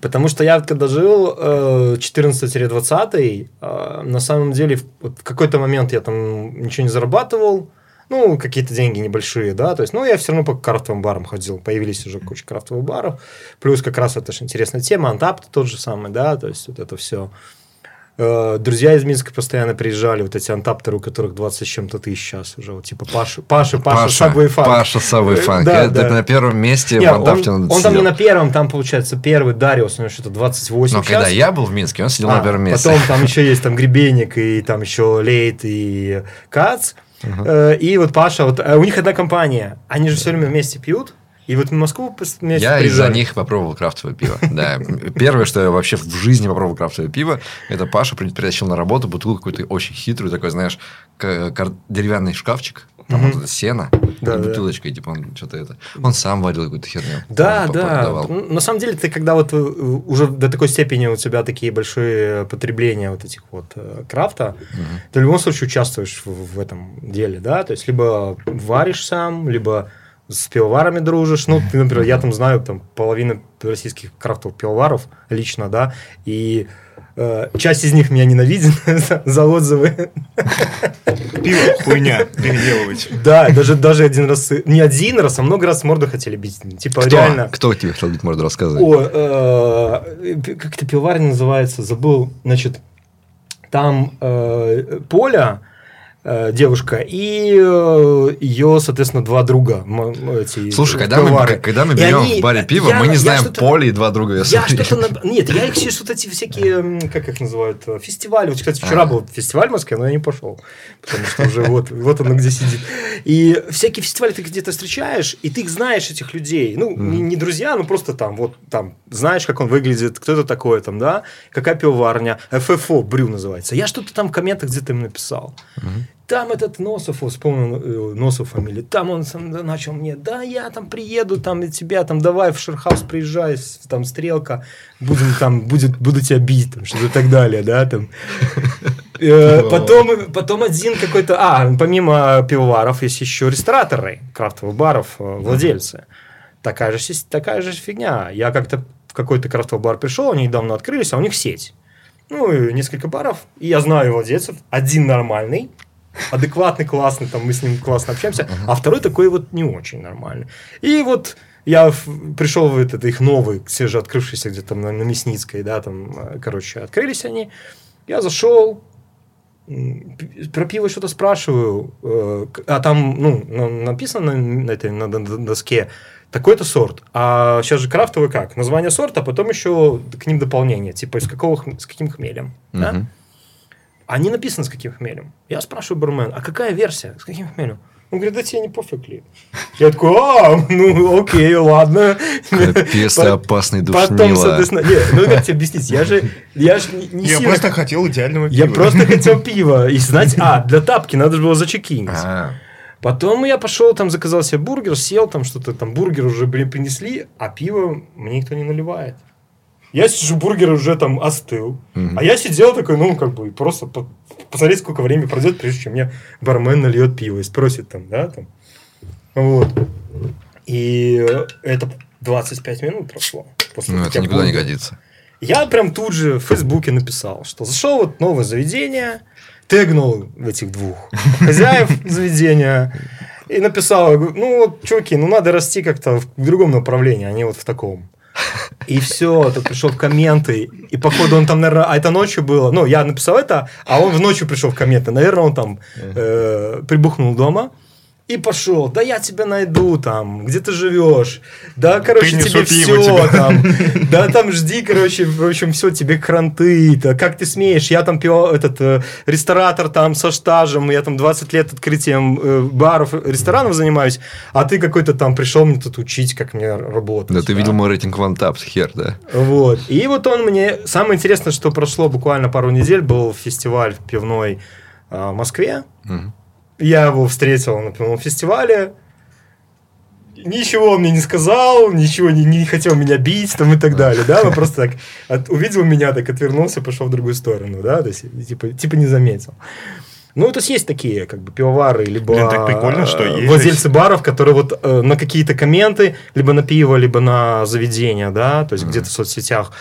Потому что я когда жил э, 14-20, э, на самом деле в, в какой-то момент я там ничего не зарабатывал, ну, какие-то деньги небольшие, да, то есть, ну, я все равно по крафтовым барам ходил, появились уже куча крафтовых баров, плюс как раз это же интересная тема, антап тот же самый, да, то есть, вот это все. Друзья из Минска постоянно приезжали, вот эти антаптеры, у которых 20 с чем-то тысяч сейчас уже, вот, типа Паша, Паша, Паша, Subway Funk. Паша Subway Funk. Да, Это да. на первом месте Не, в он, Антафте он надо там не на первом, там, получается, первый Дариус, у него что-то 28 Но сейчас. когда я был в Минске, он сидел А, на первом месте. Потом там еще есть там Гребенник, и там еще Лейт, и Кац. Э, И вот Паша, вот э, у них одна компания. Они же все время вместе пьют. И вот в Москву вместе Я из-за них попробовал крафтовое пиво. Да. Первое, что я вообще в жизни попробовал крафтовое пиво, это Паша при- притащил на работу бутылку какой-то очень хитрую, такой, знаешь, деревянный шкафчик, там вот это сено, Да, и да. бутылочка, и типа он что-то это... Он сам варил какую-то херню. Да, да. Ну, На самом деле, ты когда вот э, уже до такой степени у тебя такие большие потребления вот этих вот э, крафта, ты в любом случае участвуешь в, в этом деле, да, то есть либо варишь сам, либо с пивоварами дружишь. Ну, ты, например, я там знаю там половину российских крафтовых пивоваров лично, да, и э, часть из них меня ненавидит за, за отзывы. Пиво, хуйня, переделывать. Да, даже, даже один раз, не один раз, а много раз морду хотели бить. Типа, Кто? реально. Кто тебе хотел бить морду рассказывать? О, э, как это пивоварня называется? Забыл. Значит, там э, Поля, э, девушка, и э, ее, соответственно, два друга. эти Слушай, когда мы, когда мы берем они- в баре пиво, я- мы не я знаем поле и два друга. Я смотрю. что-то... Нет, я их вот эти всякие, как их называют, э, фестивали. Вот, кстати, вчера А. был фестиваль в Москве, но я не пошел. Потому что уже вот, вот оно где сидит. И всякие фестивали ты где-то встречаешь, и ты их знаешь, этих людей. Ну, не, не друзья, ну просто там, вот там, знаешь, как он выглядит, кто это такой там, да, какая пивоварня, ФФО, Брю называется. Я что-то там в комментах где-то им написал. Там этот Носов, вспомнил э, Носов фамилию, там он начал мне, да, я там приеду, там и тебя, там давай в Шерхаус приезжай, там стрелка, будем там, будет, буду тебя бить, там, что-то и так далее, да, там. Э, Потом, потом один какой-то, а, помимо пивоваров есть еще рестораторы крафтовых баров, э, владельцы. Такая же, такая же фигня. Я как-то в какой-то крафтовый бар пришел, они недавно открылись, а у них сеть. Ну, и несколько баров, и я знаю владельцев. Один нормальный, адекватный, классный, там мы с ним классно общаемся, а второй такой вот не очень нормальный. И вот я в- пришел в этот их новый, свежеоткрывшийся где-то на, на Мясницкой, да, там, э, короче, открылись они. Я зашел, про пиво что-то спрашиваю, э, а там, ну, на- написано на, на этой на д- доске такой-то сорт. А сейчас же крафтовый как? Название сорта, а потом еще к ним дополнение, типа из какого, хм- с каким хмелем. да? Мгм. А не написано, с каким хмелем. Я спрашиваю бармен, а какая версия? С каким хмелем? Он говорит, да тебе не пофиг ли. Я такой, а, ну окей, ладно. Капец, ты опасный Потом, душнила. соответственно, не, ну как тебе объяснить, я же, я же не, не Я сильно- просто хотел идеального я пива. просто хотел пива. И знать, а, для тапки надо же было зачекинить. А, Потом я пошел, там заказал себе бургер, сел, там что-то, там бургер уже блин, принесли, а пиво мне никто не наливает. Я сижу, бургер уже там остыл. Мгм. А я сидел такой, ну, как бы, просто по- посмотреть, сколько времени пройдет, прежде чем мне бармен нальет пиво и спросит там, да, там. Вот. И это 25 минут прошло. После ну, это никуда не бургер- годится. я прям тут же в Фейсбуке написал, что зашел вот новое заведение, тегнул этих двух хозяев заведения и написал, ну вот, чуваки, ну надо расти как-то в другом направлении, а не вот в таком. И все, ты пришел в комменты, и походу он там, наверное, а это ночью было, ну, я написал это, а он в ночью пришел в комменты, наверное, он там э, прибухнул дома, и пошел, да я тебя найду там, где ты живешь, да, короче, тебе все там, да, там жди, короче, в общем, все, тебе кранты, да, как ты смеешь, я там пиво, этот, э, ресторатор там со стажем, я там 20 лет открытием э, баров, ресторанов занимаюсь, а ты какой-то там пришел мне тут учить, как мне работать. Да, ты видел мой рейтинг вантапс, хер, да? Вот. И вот он мне... Самое интересное, что прошло буквально пару недель, был фестиваль пивной а, в Москве. Мгм. Я его встретил на пивном фестивале. Ничего он мне не сказал, ничего не, не хотел меня бить там и так далее, да, он просто так от- увидел меня, так отвернулся, пошел в другую сторону, да, то есть, типа, типа не заметил. Ну, то есть есть такие, как бы, пивовары, либо Блин, так прикольно, что э, есть. владельцы баров, которые вот э, на какие-то комменты, либо на пиво, либо на заведение, да, то есть где-то в соцсетях,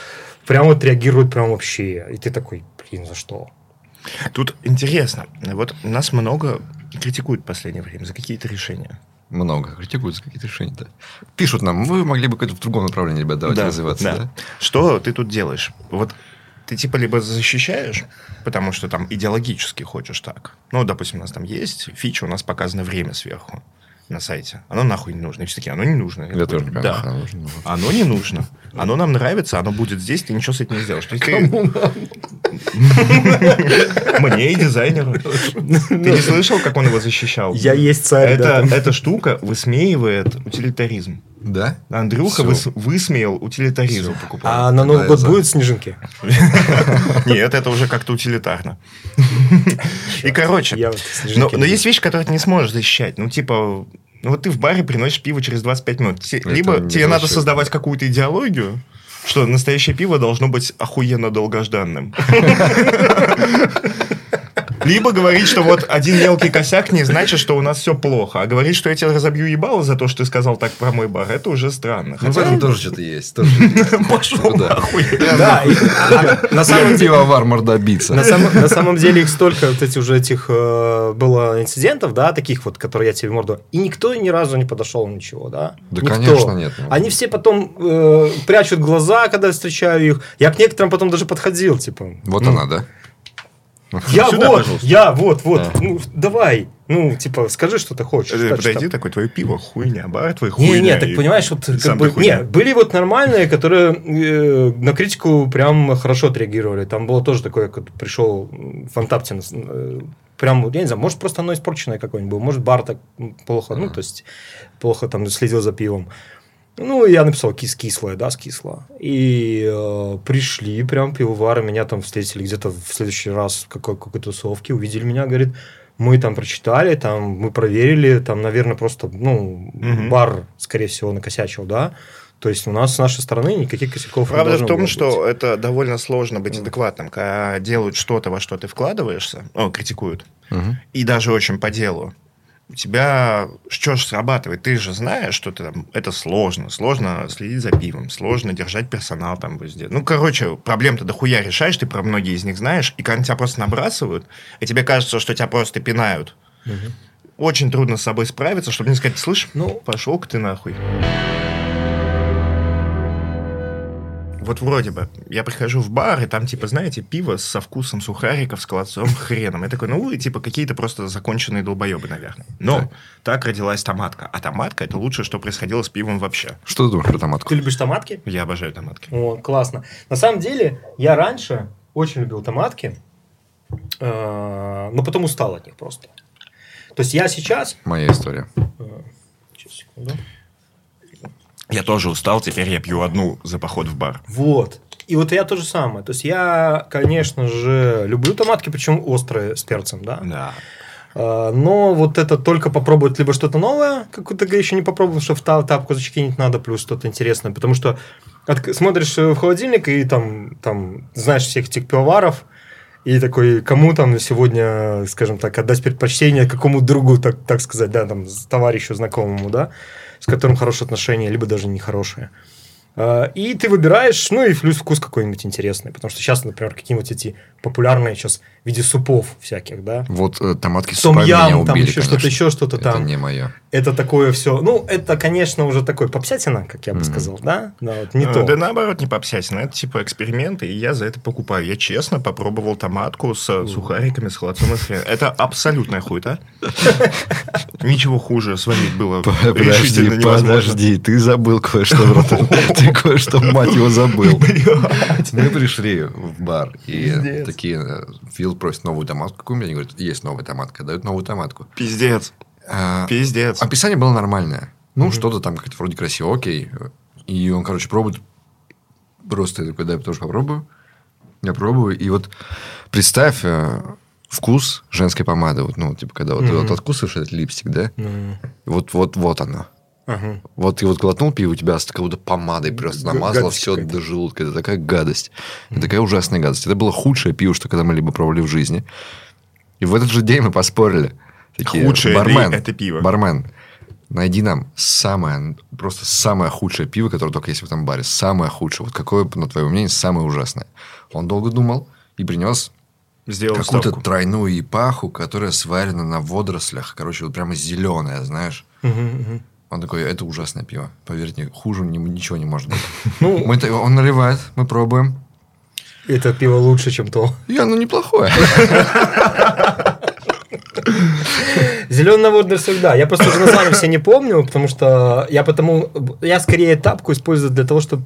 прям вот реагируют прям вообще. И ты такой, блин, за что? Тут интересно. Вот нас много критикуют в последнее время за какие-то решения. Много критикуют за какие-то решения-то. Пишут нам, вы могли бы в другом направлении, ребят, давайте развиваться, да? Что ты тут делаешь? Вот ты типа либо защищаешь, потому что там идеологически хочешь так. Ну, допустим, у нас там есть фича, у нас показано время сверху на сайте. Оно нахуй не нужно. И все такие, оно не нужно. Я тоже не Да. нужно. Оно не нужно. Оно нам нравится, оно будет здесь, ты ничего с этим не сделаешь. Есть ты- Мне и дизайнеру. Ты не слышал, как он его защищал? Я есть царь, Это, эта штука высмеивает утилитаризм. Да? Андрюха выс- высмеял утилитаризм. Всё, покупаю. А на Новый Да, год будут снежинки? Нет, это уже как-то утилитарно. И, короче, но, есть вещи, которые ты не сможешь защищать. Ну, типа, ну вот ты в баре приносишь пиво через 25 минут. Либо тебе надо создавать какую-то идеологию, что настоящее пиво должно быть охуенно долгожданным. Либо говорить, что вот один мелкий косяк не значит, что у нас все плохо. А говорить, что я тебя разобью ебало за то, что ты сказал так про мой бар, это уже странно. Ну, в Хотя- этом тоже что-то есть. тоже. Пошел Куда? нахуй. Да, на самом деле... Пивовар мордобийца. На, самом- деле их столько вот этих уже этих э, было инцидентов, да, таких вот, которые я тебе морду, и никто ни разу не подошел ничего, да? Да, конечно, нет. ну. Они все потом э, прячут глаза, когда встречаю их. Я к некоторым потом даже подходил, типа. Вот ну, она, да? Я Сюда, вот, пожалуйста. я вот, вот. Да. Ну, давай. Ну, типа, скажи, что ты хочешь. Э, Так Подойди, что- такой, твое пиво хуйня, бар твой Не, хуйня. не, так и- понимаешь, вот как бы, хуйня. не, были вот нормальные, которые э, на критику прям хорошо отреагировали. Там было тоже такое, как пришел Фантаптин, э, прям, я не знаю, может просто оно испорченное какое-нибудь было, может бар так плохо, ну, то есть плохо там следил за пивом. Ну, я написал кис кислое, да, скисло. И э, пришли прям пивовары, меня там встретили где-то в следующий раз в какой- какой-то тусовке, увидели меня, говорит, мы там прочитали, там мы проверили, там, наверное, просто, ну, Мгм. бар, скорее всего, накосячил, да. То есть у нас с нашей стороны никаких косяков не Правда в должно том, что быть. это довольно сложно быть адекватным, когда делают что-то, во что ты вкладываешься, ну, критикуют, Мгм. и даже очень по делу. У тебя что ж срабатывает? Ты же знаешь, что ты там, это сложно. Сложно следить за пивом, сложно держать персонал там везде. Ну, короче, проблем-то дохуя решаешь, ты про многие из них знаешь, и когда тебя просто набрасывают, и тебе кажется, что тебя просто пинают, Мгм. очень трудно с собой справиться, чтобы не сказать, слышь, Ну, пошел-ка ты нахуй. Вот вроде бы, я прихожу в бар, и там, типа, знаете, пиво со вкусом сухариков с колодцом хреном. Я такой, ну, вы, типа, какие-то просто законченные долбоебы, наверное. Но Так. так родилась томатка. А томатка – это лучшее, что происходило с пивом вообще. Что ты думаешь про томатку? ты любишь томатки? Я обожаю томатки. О, классно. На самом деле, я раньше очень любил томатки, э, но потом устал от них просто. То есть я сейчас... Моя история. э, сейчас, секунду. Я тоже устал, теперь я пью одну за поход в бар. Вот. И вот я то же самое. То есть я, конечно же, люблю томатки, причем острые с перцем, да. Да. А, Но вот это только попробовать либо что-то новое, какую-то еще не попробовал, что в та- тапку зачекинить надо, плюс что-то интересное. Потому что отк- смотришь в холодильник и там, там знаешь всех этих пивоваров, и такой, кому там сегодня, скажем так, отдать предпочтение, какому другу, так, так сказать, да, там, товарищу знакомому, да, с которым хорошие отношения, либо даже нехорошие. А, И ты выбираешь, ну и плюс вкус какой-нибудь интересный. Потому что сейчас, например, какие-нибудь эти популярные сейчас в виде супов всяких, да, Вот э, томатки с супами меня ям, там убили, еще что-то, еще что-то Это там. не мое. это такое все. Ну, это, конечно, уже такой попсятина, как я бы сказал, да? Да, вот не А, то. Да наоборот, не попсятина. Это типа эксперименты, и я за это покупаю. Я честно попробовал томатку с сухариками, с холодцом и с хреном. Это абсолютная хуйта. Ничего хуже сварить было Подожди, подожди, ты забыл кое-что. Ты кое-что, мать его, забыл. Мы пришли в бар, и. Такие, э, Фил просит новую томатку какую-нибудь, они говорят, есть новая томатка, дают новую томатку. Пиздец. А, Пиздец. Описание было нормальное. Ну, что-то там как-то вроде красиво, окей. И он, короче, пробует. Просто я такой, дай я тоже попробую. Я пробую. И вот представь э, вкус женской помады. Вот, ну, типа, когда вот ты вот откусываешь этот липстик, да? Ну, Вот, вот, вот оно. Ага. Вот ты вот глотнул пиво, у тебя с- как будто помадой просто намазало гадость все до желудка. Это такая гадость. Это такая ужасная гадость. Это было худшее пиво, что когда мы либо пробовали в жизни. И в этот же день мы поспорили. Такие, Худшее ли бармен, это пиво? Бармен, найди нам самое, просто самое худшее пиво, которое только есть в этом баре. Самое худшее. Вот какое, на твое мнение, самое ужасное? Он долго думал и принес Сделал какую-то ставку. тройную ипаху, которая сварена на водорослях. Короче, вот прямо зеленая, знаешь. Мгм, мгм. Он такой, это ужасное пиво. Поверьте, хуже ни- ничего не может быть. Ну, Мы, он наливает, мы пробуем. это пиво лучше, чем то. И оно неплохое. Зеленый водоросль, да. Я просто уже название все не помню, потому что я потому... Я скорее тапку использую для того, чтобы...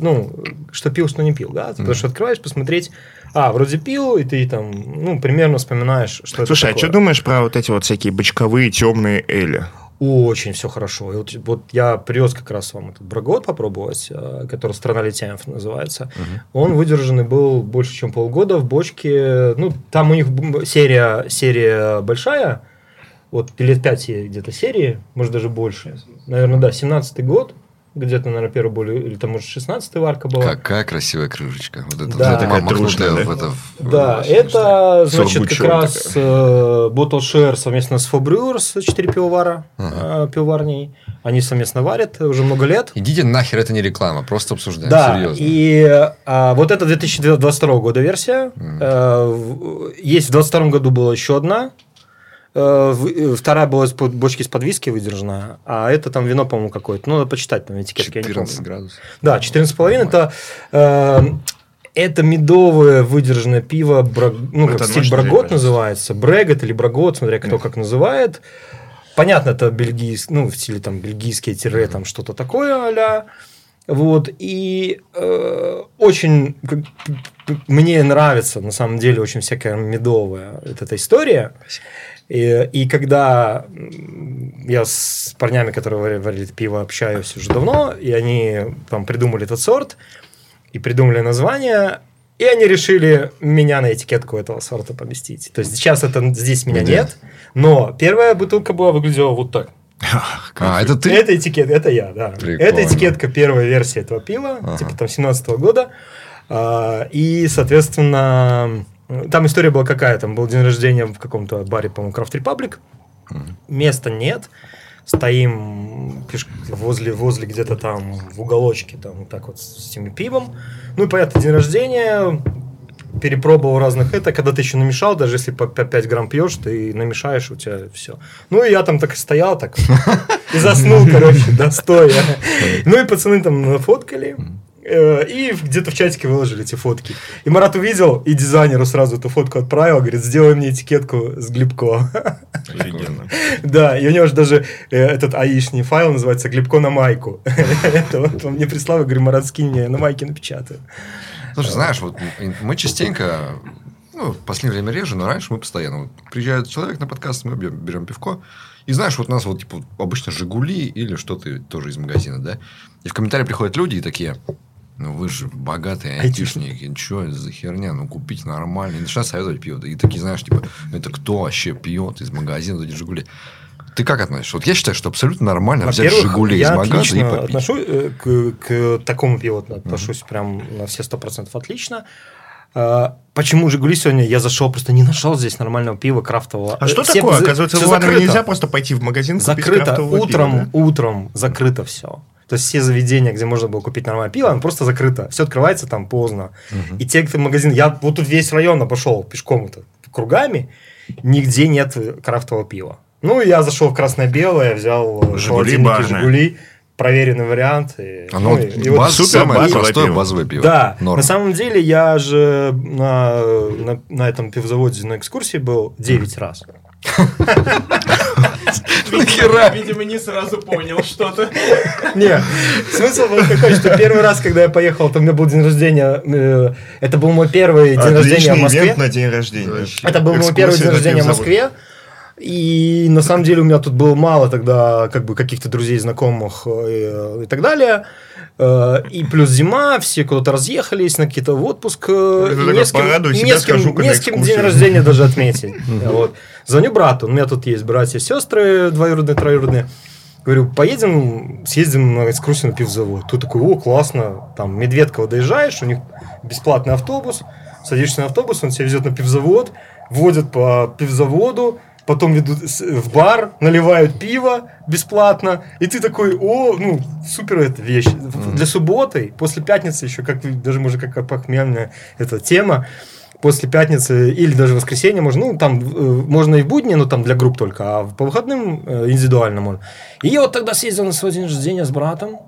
Ну, что пил, что не пил, да? Потому что открываешь, посмотреть... А, вроде пил, и ты там, ну, примерно вспоминаешь, что Слушай, это а что такое. думаешь про вот эти вот всякие бочковые темные эли? Очень все хорошо. И вот, вот я привез как раз вам этот брагот попробовать, э, который «Страна литьянов» называется. Он выдержанный был больше, чем полгода в бочке. Ну, там у них серия, серия большая. Вот лет 5 где-то серии, может, даже больше. Наверное, да, 17-й год. Где-то, наверное, первый более... Или там, может, 16-й варка была. Какая красивая крышечка. Вот это Да. вот Такая трушная, в да? это... в- Да, вообще, это, значит, как раз такая. э, Bottle Share совместно с Fabrews, 4 пивовара, Ага. э, пивоварней. Они совместно варят уже много лет. Идите нахер, это не реклама, просто обсуждаем. Да, Серьезно. и а, вот это 2022 года версия. Э, в- есть в 2022 году была еще одна. Э, э, Вторая была из бочки из-под виски выдержана, а это там вино, по-моему, какое-то. Ну, надо почитать там этикетки, я не 14 помню. градусов. Да, 14,5 это, э, это медовое выдержанное пиво, браг- ну, как Это стиль ночь брагот называется, брегот или брагот, смотря кто как называет. Понятно, это бельгийский, ну, в стиле там бельгийские тире, там что-то такое а Вот, и э, очень как, мне нравится, на самом деле, очень всякая медовая вот эта история. И, и когда я с парнями, которые варили, пиво, общаюсь уже давно, и они там придумали этот сорт, и придумали название, и они решили меня на этикетку этого сорта поместить. То есть сейчас это здесь меня Где? нет, но первая бутылка была выглядела вот так. А, это ты? Это этикетка, это я, да. Прикольно. Это этикетка первой версии этого пива, Ага. типа там 17 года. А, И, соответственно, там история была какая? Там был день рождения в каком-то баре, по-моему, Craft Republic. Места нет. Стоим возле, возле где-то там в уголочке, там вот так вот с этим пивом. Ну и понятно, день рождения, перепробовал разных это, когда ты еще намешал, даже если по 5 грамм пьешь, ты намешаешь, у тебя все. Ну и я там так и стоял, так и заснул, короче, да, стоя. Ну и пацаны там нафоткали. Э, И где-то в чатике выложили эти фотки. И Марат увидел, и дизайнеру сразу эту фотку отправил, говорит, сделай мне этикетку с Глебко. Да, и у него же даже э, этот аишный файл называется «Глебко на майку». Это вот он мне прислал, я говорю, Марат, скинь мне, на майке напечатаю. Слушай, знаешь, вот мы частенько, ну, в последнее время реже, но раньше мы постоянно. Вот приезжает человек на подкаст, мы берем, берем пивко. И знаешь, вот у нас вот типа обычно Жигули или что-то тоже из магазина, да? И в комментарии приходят люди и такие, ну вы же богатые айтишники, что это за херня, ну купить нормально. И начинают советовать пиво. И такие, знаешь, типа, «Ну, это кто вообще пьет из магазина вот эти Жигули? Ты как относишься? Вот я считаю, что абсолютно нормально взять Жигули из я магазина и попить. отношу э, к, к такому пиву отношусь прям на все сто процентов отлично. А, Почему Жигули сегодня? Я зашел, просто не нашел здесь нормального пива крафтового. А что Все такое? Оказывается, в всё Иваново закрыто. нельзя просто пойти в магазин купить Закрыто. крафтового Утром, пива, да? утром закрыто все. То есть все заведения, где можно было купить нормальное пиво, оно просто закрыто. Все открывается там поздно. И те, кто в магазин... Я вот тут весь район обошел пешком это, кругами, нигде нет крафтового пива. Ну, я зашел в красное-белое, взял э, Жигули барные. Жигули, проверенный вариант. И, Оно ну, и- и вот- баз- супер самое базовое простое пиво. базовое пиво. Да, Норм. на самом деле я же на, на, на этом пивзаводе на экскурсии был 9 раз. Нахера? Видимо, не сразу понял что-то. Не, смысл был такой, что первый раз, когда я поехал, там у меня был день рождения, э, это был мой первый день рождения в Москве. на день рождения. Это был мой первый день рождения в. Москве. И на самом деле у меня тут было мало тогда как бы каких-то друзей, знакомых э, и так далее. Э, И плюс зима, все куда-то разъехались на какие-то в отпуск. э, не с кем- порадуй не себя, с кем- схожу-ка не на с кем экскурсию. день рождения даже отметить. Вот. Звоню брату, у меня тут есть братья и сестры, двоюродные, троюродные. Говорю, поедем, съездим на экскурсию на пивзавод. Тут такой, о, классно, там Медведково доезжаешь, у них бесплатный автобус, садишься на автобус, он тебя везет на пивзавод, водят по пивзаводу, потом ведут в бар, наливают пиво бесплатно, и ты такой, о, ну, супер эта вещь. Для субботы, после пятницы еще, как даже может как похмельная эта тема, после пятницы или даже воскресенья можно, ну, там э, можно и в будни, но там для групп только, а по выходным э, индивидуально можно. И я вот тогда съездил на свой день рождения с братом.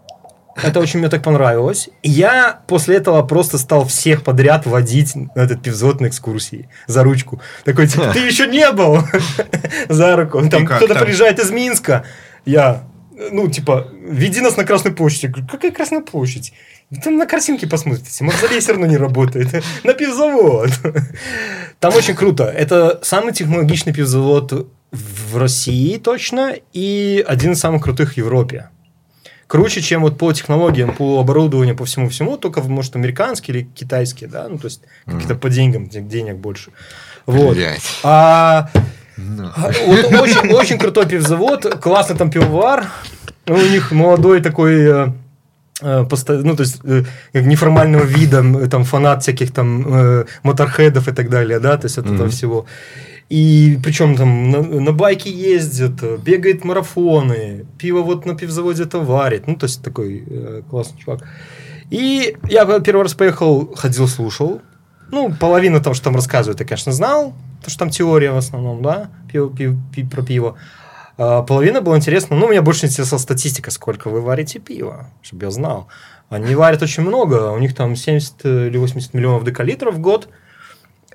Это очень мне так понравилось. И я после этого просто стал всех подряд водить на этот пивзот на экскурсии за ручку. Такой, типа, ты еще не был за руку. Там кто-то приезжает из Минска. Я, ну, типа, веди нас на Красную площадь. Говорю, какая Красная площадь? Там на картинке посмотрите. Мавзолей все равно не работает. На пивзавод. Там очень круто. Это самый технологичный пивзавод в России точно и один из самых крутых в Европе. Круче, чем вот по технологиям, по оборудованию, по всему-всему, только, может, американский или китайский, да, ну, то есть, какие-то по деньгам, де- денег больше. Вот. Блядь. А а, вот очень, очень крутой пивзавод, классный там пивовар. У них молодой такой, э, э, ну, то есть, э, неформального вида, там, фанат всяких там моторхедов и так далее, да, то есть, от этого Мгм. всего. И причем там на, на байке ездит, э, бегает марафоны, пиво вот на пивзаводе это варит. Ну, то есть, такой э, классный чувак. И я первый раз поехал, ходил, слушал. Ну, половину того, что там рассказывают, я, конечно, знал. Потому что там теория в основном, да, пиво, пиво- пи- про пиво. А половина было интересно. Ну, меня больше интересовала статистика, сколько вы варите пива, чтобы я знал. Они варят очень много. У них там 70 или 80 миллионов декалитров в год.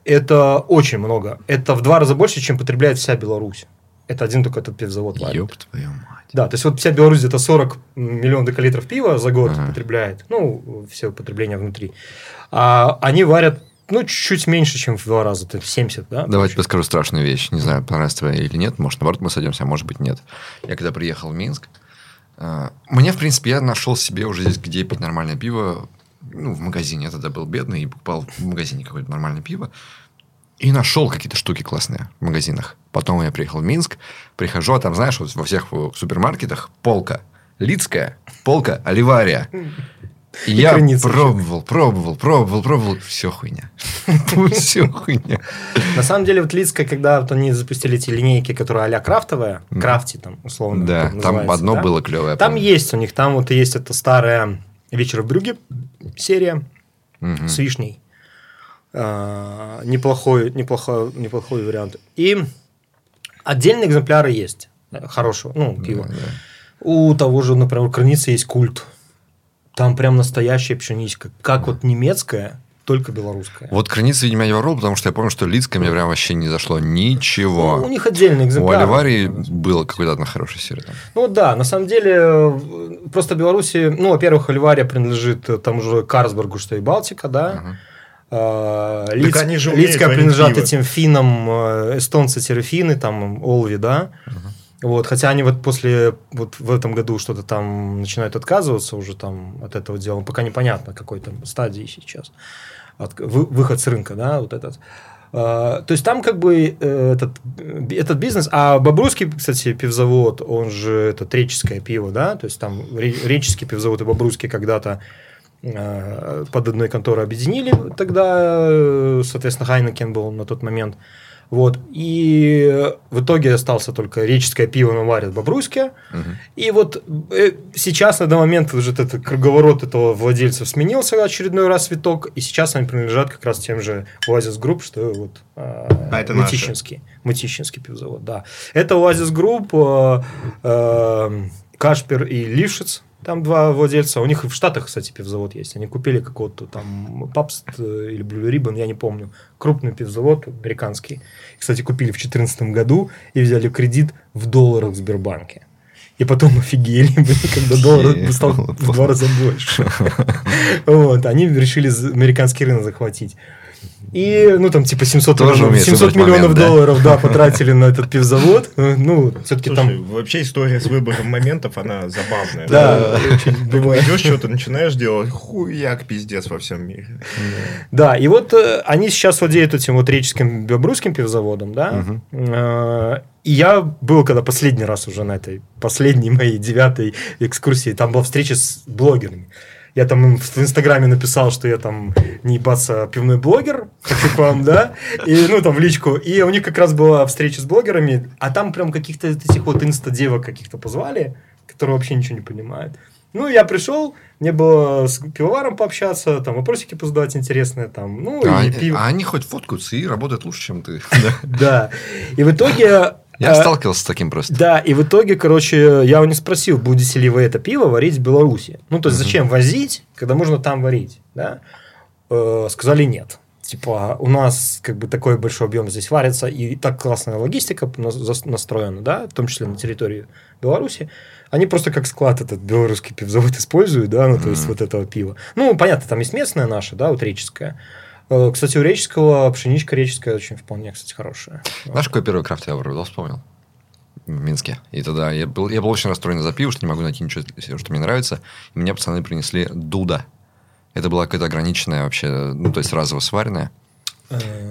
Это очень много. Это в два раза больше, чем потребляет вся Беларусь. Это один только этот пивзавод варит. Ёб твою мать. Да, то есть вот вся Беларусь где-то 40 миллионов декалитров пива за год Ага. потребляет. Ну, все потребление внутри. А они варят, ну, чуть-чуть меньше, чем в два раза. То есть 70, да? Давайте тебе скажу страшную вещь. Не знаю, понравится тебе или нет. Может, наоборот, мы сойдемся, а может быть, нет. Я когда приехал в Минск, э, мне, в принципе, я нашел себе уже здесь, где пить нормальное пиво. Ну, в магазине. Я тогда был бедный и покупал в магазине какое-то нормальное пиво. И нашел какие-то штуки классные в магазинах. Потом я приехал в Минск, прихожу, а там, знаешь, вот во всех супермаркетах полка Лицкая, полка Оливария. И я граница еще. пробовал, пробовал, пробовал, пробовал. Все хуйня. Все хуйня. На самом деле, вот Лицкая, когда вот они запустили эти линейки, которые а-ля крафтовая, крафти там, условно, Да, там одно было клевое. Там есть у них, там вот есть эта старая «Вечер в Брюге» серия с вишней. А, неплохой, неплохой, неплохой вариант. И отдельные экземпляры есть хорошего, ну, пива. У того же, например, у Краницы есть культ. Там прям настоящая пшеничка. Как вот немецкая, только белорусская. Вот границы, видимо, я не воровал, потому что я помню, что Лицкая мне прям вообще не зашло ничего. Ну, у них отдельный У экземпляр. Оливарии было какой-то одна хорошая серия. Там. Ну да, на самом деле, просто Беларуси, ну, во-первых, Оливария принадлежит тому же Карсбергу, что и Балтика, да. Ага. Лиц- они же умеют Лицкая варить принадлежат пиво. этим финнам, э, эстонцы-финны, там, Олви, да. Вот, хотя они вот после, вот в этом году что-то там начинают отказываться уже там от этого дела. Пока непонятно, какой там стадии сейчас. От- вы- выход с рынка, да, вот этот. А, То есть там как бы э, этот, э, этот бизнес, а Бобруйский, кстати, пивзавод, он же это реческое пиво, да, то есть там ре- реческий пивзавод и Бобруйский когда-то э, под одной конторой объединили тогда, соответственно, Heineken был на тот момент. Вот. И в итоге остался только речицкое пиво, но варят в Бобруйске. Мгм. И вот э, сейчас, на данный момент, уже этот круговорот этого владельцев сменился очередной раз виток, и сейчас они принадлежат как раз тем же Oasis Group, что вот А это наши? Мытищинский. Мытищинский пивзавод, да. Это Oasis Group, э, э, Кашпер и Лившиц. Там два владельца. У них и в Штатах, кстати, пивзавод есть. Они купили какого-то там Папст или Blue Ribbon, я не помню. Крупный пивзавод американский. Кстати, купили в 2014 году и взяли кредит в долларах в Сбербанке. И потом офигели, когда доллар стал в два раза больше. Вот, они решили американский рынок захватить. И, ну, там, типа, 700 Тоже миллионов, умеешь 700 выбрать миллионов момент, да? долларов, да, потратили на этот пивзавод. Ну, все-таки там... вообще история с выбором моментов, она забавная. Да, очень бывает. Идешь, что-то начинаешь делать, хуяк, пиздец во всем мире. Да, и вот э, они сейчас владеют этим вот реческим белорусским пивзаводом, да. Э, И я был, когда последний раз уже на этой последней моей девятой экскурсии, там была встреча с блогерами. Я там им в Инстаграме написал, что я там не ебаться пивной блогер, вам, да, и, ну, там в личку. И у них как раз была встреча с блогерами, а там прям каких-то этих вот инста-девок каких-то позвали, которые вообще ничего не понимают. Ну, я пришел, мне было с пивоваром пообщаться, там вопросики позадавать интересные, там, ну, А, и пиво. а они хоть фоткаются и работают лучше, чем ты. Да. И в итоге... Я э, сталкивался с таким просто. Да, и в итоге, короче, я у них спросил, будете ли вы это пиво варить в Беларуси. Ну, то есть, зачем возить, когда можно там варить, да? Э, Сказали нет. Типа, у нас как бы такой большой объем здесь варится, и так классная логистика настроена, да, в том числе на территории Беларуси. Они просто как склад этот белорусский пивзавод используют, да, ну, то есть, вот этого пива. Ну, понятно, там есть местное наше, да, вот реческое. Э, Кстати, у реческого пшеничка реческая очень вполне, кстати, хорошая. Знаешь, какой первый крафт я выбрал? Вспомнил. В Минске. И тогда я был, я был очень расстроен за пиво, что не могу найти ничего, что мне нравится. И мне пацаны принесли Дуда. Это была какая-то ограниченная вообще, ну, то есть разово сваренная.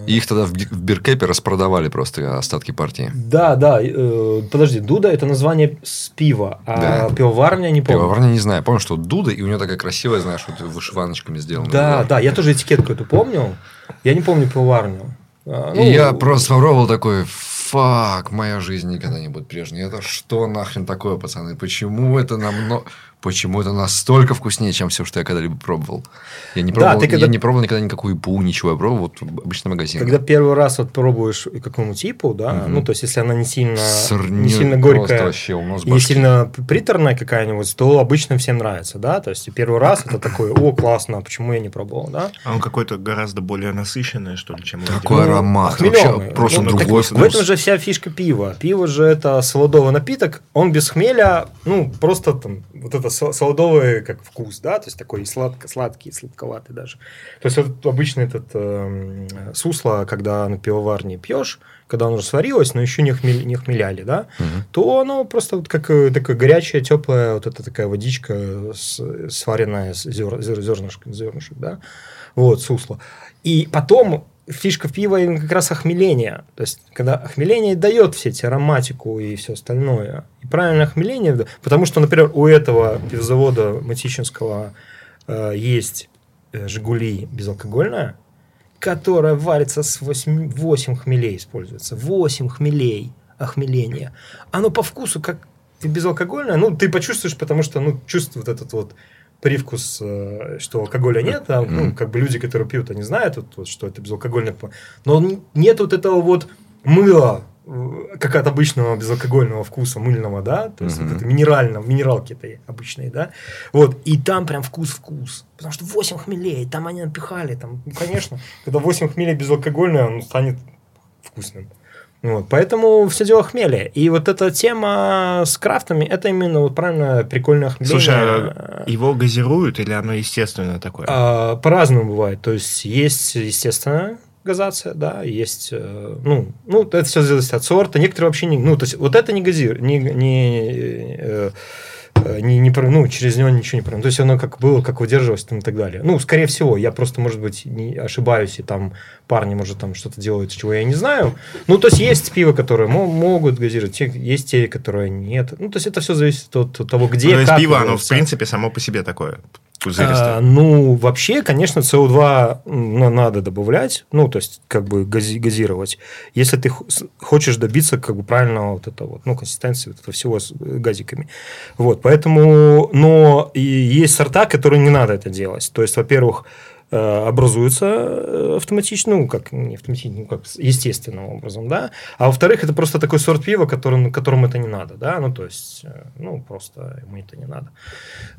И их тогда в, в Биркепе распродавали просто остатки партии. Да, да. э, подожди, Дуда это название с пива, а Да. пивоварня не помню. Пивоварня не знаю. Помню, что Дуда, и у нее такая красивая, знаешь, вот вышиваночками сделана. Да, была. да, я тоже этикетку эту помню. Я не помню пивоварню. А, ну, И я просто попробовал такой, фак, моя жизнь никогда не будет прежней. Это что нахрен такое, пацаны? Почему это намного... Почему это настолько вкуснее, чем все, что я когда-либо пробовал? Я не Да, пробовал, ты когда- я не пробовал никогда никакую ипу, ничего. Я пробовал вот обычный магазин. Когда первый раз вот пробуешь какому-то типу, да, Мгм. ну, то есть, если она не сильно, Сырню не сильно горькая, вообще у нас и не сильно приторная какая-нибудь, то обычно всем нравится, да, то есть, первый раз это такой, о, классно, а почему я не пробовал, да? А он какой-то гораздо более насыщенный, что ли, чем Такой ледяной. аромат. Вообще просто Ну, другой так вкус. В этом же вся фишка пива. Пиво же это солодовый напиток, он без хмеля, ну, просто там, вот это солодовый как вкус, да, то есть такой сладко, сладкий, сладковатый даже. То есть вот обычно этот эм, сусло, когда на пивоварне пьешь, когда оно уже сварилось, но еще не, хмель- не хмеляли, да, Мгм. то оно просто вот как э, такая горячая, теплая, вот эта такая водичка, с- сваренная с зер- зер- зернышек, зернышек, да, вот, сусло. И потом фишка пива именно как раз охмеление. То есть, когда охмеление дает все эти ароматику и все остальное. И правильное охмеление, потому что, например, у этого пивзавода Матищинского э, есть э, «Жигули» безалкогольная, которая варится с 8, 8 хмелей используется. 8 хмелей охмеления. Оно по вкусу как безалкогольное. Ну, ты почувствуешь, потому что, ну, чувствует этот вот привкус, э, что алкоголя нет, а, ну, как бы люди, которые пьют, они знают, вот, вот, что это безалкогольное. Но нет вот этого вот мыла, э, как от обычного безалкогольного вкуса мыльного, да, то есть Мгм. вот это минерального, минералки этой обычной, да, вот, и там прям вкус-вкус, потому что 8 хмелей, там они напихали, там, ну, конечно, когда 8 хмелей безалкогольное, он станет вкусным. Вот, поэтому все дело в хмеле. И вот эта тема с крафтами, это именно вот правильно прикольное хмеление. Слушай, а его газируют или оно естественное такое? А, По-разному бывает. То есть, есть естественная газация, да, есть, э, ну, ну, это все зависит от сорта. Некоторые вообще не, ну, то есть, вот это не газирует, не, не, э, э, не, не, про- ну, через него ничего не пройдет. То есть, оно как было, как выдерживалось там и так далее. Ну, скорее всего, я просто, может быть, не ошибаюсь, и там парни, может, там что-то делают, чего я не знаю. Ну, то есть, есть пиво, которые мо- могут газировать, есть те, которые нет. Ну, то есть, это все зависит от того, где, Ну, то есть пиво, оно в принципе само по себе такое пузыристое. А, ну, вообще, конечно, СО2 на- надо добавлять, ну, то есть, как бы гази- газировать, если ты хочешь добиться, как бы, правильного вот этого вот, ну, консистенции вот этого всего с э, газиками. Вот, поэтому, но и есть сорта, которые не надо это делать. То есть, во-первых, образуется э, автоматически, ну, как не автоматически, ну, как естественным образом, да. А во-вторых, это просто такой сорт пива, который, которому это не надо, да, ну, то есть, э, ну, просто ему это не надо.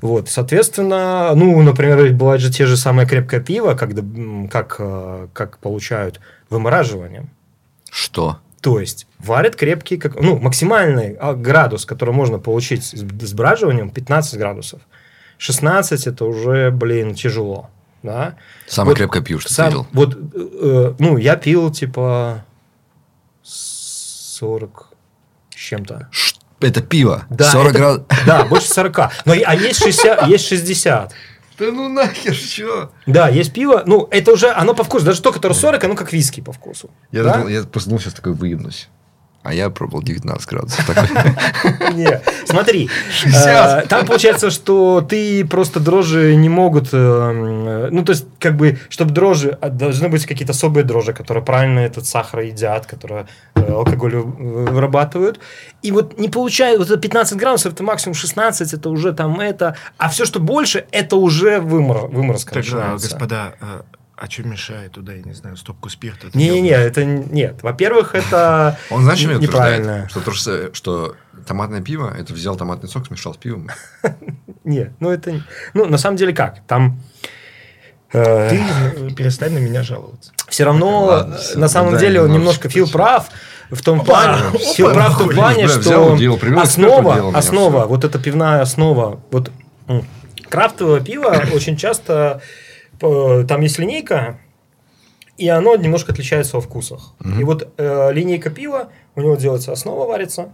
Вот, соответственно, ну, например, ведь бывают же те же самые крепкое пиво, когда, как, э, как получают вымораживанием. Что? То есть варят крепкий, как, ну, максимальный а, градус, который можно получить с с браживанием, 15 градусов. 16 это уже, блин, тяжело. Да? Самое Вот крепкое пиво, что ты Сам- видел. Вот, э, ну, я пил типа 40 с чем-то. Это пиво. Да, 40 это- градусов. Да, больше 40. Но а есть 60. Есть 60. Да ну нахер, что? Да, есть пиво. Ну, это уже, оно по вкусу. Даже то, которое 40, оно как виски по вкусу. Я, Да? думал, я просто думал, сейчас такой выебнусь. А я пробовал 19 градусов. Смотри, 60. э, там получается, что ты просто дрожжи не могут, э, м, ну то есть как бы, чтобы дрожжи, а, должны быть какие-то особые дрожжи, которые правильно этот сахар едят, которые э, алкоголь вы- вырабатывают. И вот не получают, вот это 15 градусов, это максимум 16, это уже там это, а все, что больше, это уже вымор, выморозка а, начинается. господа, а, что мешает туда, я не знаю, стопку спирта? Не-не-не, это нет. Во-первых, это Он, знаешь, что меня неправильно. Что, то что томатное пиво, это взял томатный сок, смешал с пивом. Нет, ну это... Ну, на самом деле как? Там... э, Ты перестань на меня жаловаться. все равно, Ладно, на самом да, деле, он немножко Фил прав в том плане, Фил прав в том плане, что основа, основа, вот эта пивная основа, вот крафтовое пиво очень часто, там есть линейка, и оно немножко отличается во вкусах. И вот э, линейка пива, у него делается основа, варится,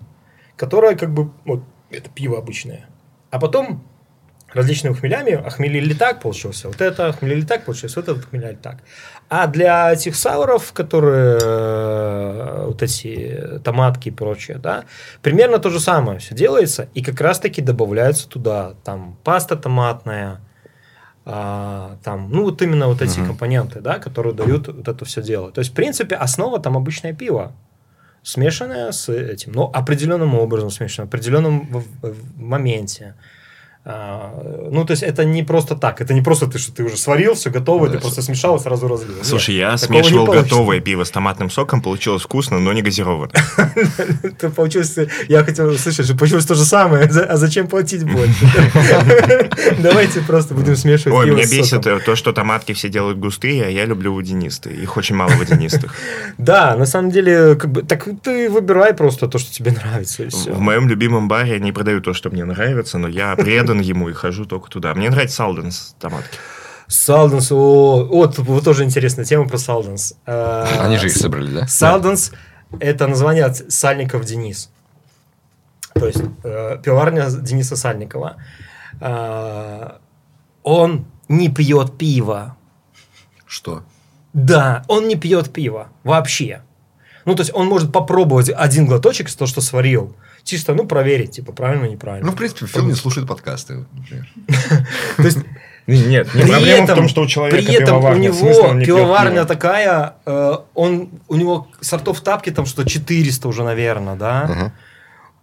которая как бы, вот, это пиво обычное. А потом различными хмелями охмелили так, получился вот это, охмелили так, получилось вот это, охмеляли так. А для этих сауров, которые э, вот эти томатки и прочее, да, примерно то же самое все делается, и как раз-таки добавляется туда там паста томатная, а, там, ну вот именно вот эти Мгм. компоненты, да, которые дают вот это все дело. То есть, в принципе, основа там обычное пиво, смешанное с этим, но определенным образом смешанное, в определенном в- в моменте. А, ну, то есть, это не просто так. Это не просто ты, что ты уже сварил, все готово, ты просто смешал и сразу разлил. Нет. Слушай, я смешивал готовое пиво с томатным соком, получилось вкусно, но не газированное. Получилось, я хотел услышать, что получилось то же самое, за- а зачем платить больше? Давайте просто будем смешивать Ой, меня бесит э, то, что томатки все делают густые, а я люблю водянистые. Их очень мало водянистых. Да, на самом деле, как бы, так ты выбирай просто то, что тебе нравится, все. В моем любимом баре они продают то, что мне нравится, но я предан ему и хожу только туда. Мне нравится Салденс томатки. Салденс, о, вот, вот тоже интересная тема про Салденс. А, Они же их собрали, да? Салденс – это название от Сальников Денис. То есть, э, пивоварня Дениса Сальникова. А, он не пьет пиво. Что? Да, он не пьет пиво вообще. Ну, то есть, он может попробовать один глоточек из того, что сварил. Чисто, ну, проверить, типа, правильно, неправильно. Ну, в принципе, Фил не слушает подкасты, например. То есть, Нет, не проблема этом- в том, что у человека При этом у него пивоварня пиво? такая, э, он, у него сортов тапки там что 400 уже, наверное, да?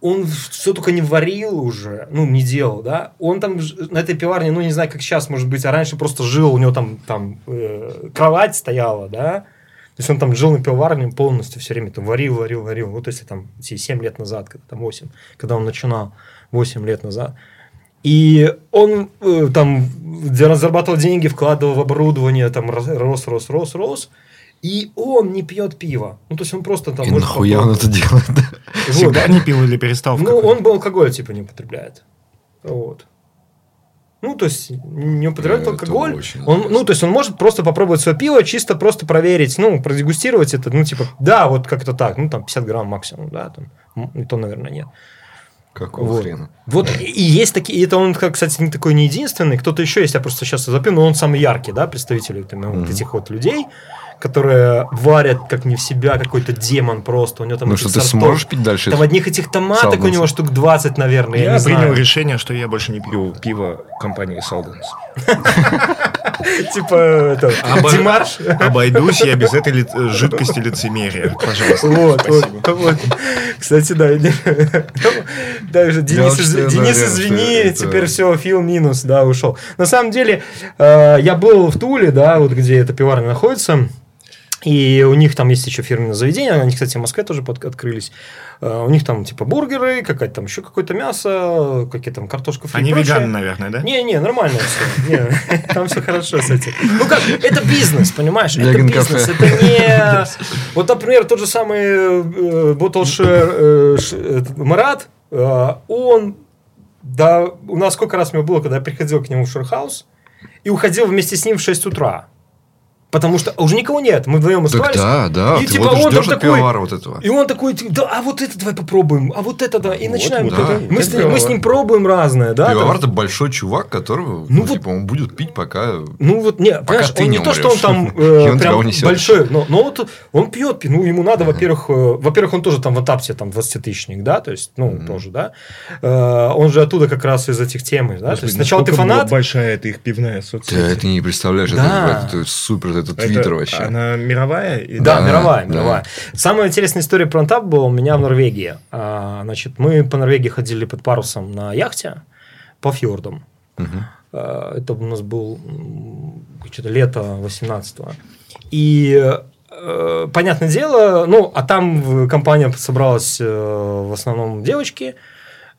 Он все только не варил уже, ну, не делал, да? Он там на этой пиварне, ну, не знаю, как сейчас, может быть, а раньше просто жил, у него там, там э, кровать стояла, да? То есть он там жил на пивоварне полностью все время, там варил, варил, варил. Вот если там эти 7 лет назад, когда, там 8, когда он начинал, 8 лет назад. И он э, там где зарабатывал деньги, вкладывал в оборудование, там рос, рос, рос, рос. И он не пьет пиво. Ну, то есть он просто там... И может нахуя он это делает? Вот. Всегда не пил или перестал? Ну, какой-то? он бы алкоголь, типа, не употребляет. Вот. Ну, то есть, не употребляет Это алкоголь. Он, ну, то есть, он может просто попробовать свое пиво, чисто просто проверить, ну, продегустировать это, ну, типа, да, вот как-то так, ну, там, 50 грамм максимум, да, там, и то, наверное, нет. Какого Вот. хрена? Вот, и есть такие, это он, кстати, не такой не единственный, кто-то еще есть, я просто сейчас запил, но он самый яркий, да, представитель там, вот Мгм. этих вот людей, которые варят как не в себя, какой-то демон просто, у него там Ну что, ты сортов- сможешь пить дальше? Там одних этих томаток у Салденс. него штук 20, наверное, я, Я не принял знаю. решение, что я больше не пью пиво компании Салденс. Типа, Димаш. Обойдусь я без этой жидкости лицемерия. Пожалуйста. Вот. Кстати, да. Даже Денис, извини, теперь все, Фил минус, да, ушел. На самом деле, э, я был в Туле, да, вот где эта пиварня находится. И у них там есть еще фирменное заведение, они, кстати, в Москве тоже под- открылись. Э, У них там типа бургеры, какая-то там еще какое-то мясо, какие там картошка фри Они веганы, наверное, да? Не, не, нормально все. Там все хорошо с этим. Ну как, это бизнес, понимаешь? Это бизнес. Это не. Вот, например, тот же самый э, Ботлшер э, этот Марат, э, он. Да, у нас сколько раз у него было, когда я приходил к нему в Шерхаус и уходил вместе с ним в 6 утра. Потому что уже никого нет. Мы вдвоем Так оставались. да, да. И Ты типа вот он там такой- вот этого. И он такой, типа, да, а вот это давай попробуем, а вот это да. И начинаем. вот это. это. мы, с мы с ним пробуем разное, да. Пивовар это большой чувак, которого, Ну ну, вот- типа, он будет пить, пока... Ну вот, не, понимаешь, ты он не, не то, что он там э, он прям большой, но, но вот он пьет, ну ему надо, во-первых, э, во-первых, он тоже там в этапте там 20-тысячник, да, то есть, ну, тоже, да. Э, он же оттуда как раз из этих тем, да, то есть сначала ты фанат, большая это их пивная Ты соцсеть. это не представляешь, Да. это, это супер, это твиттер вообще. Она мировая? И- Да, Да, мировая, да. мировая. Самая интересная история про Антап была у меня в Норвегии. А, значит, мы по Норвегии ходили под парусом на яхте по фьордам. Мгм. А, Это у нас был что-то лето 18-го. И э, понятное дело, ну, а там компания собралась э, в основном девочки.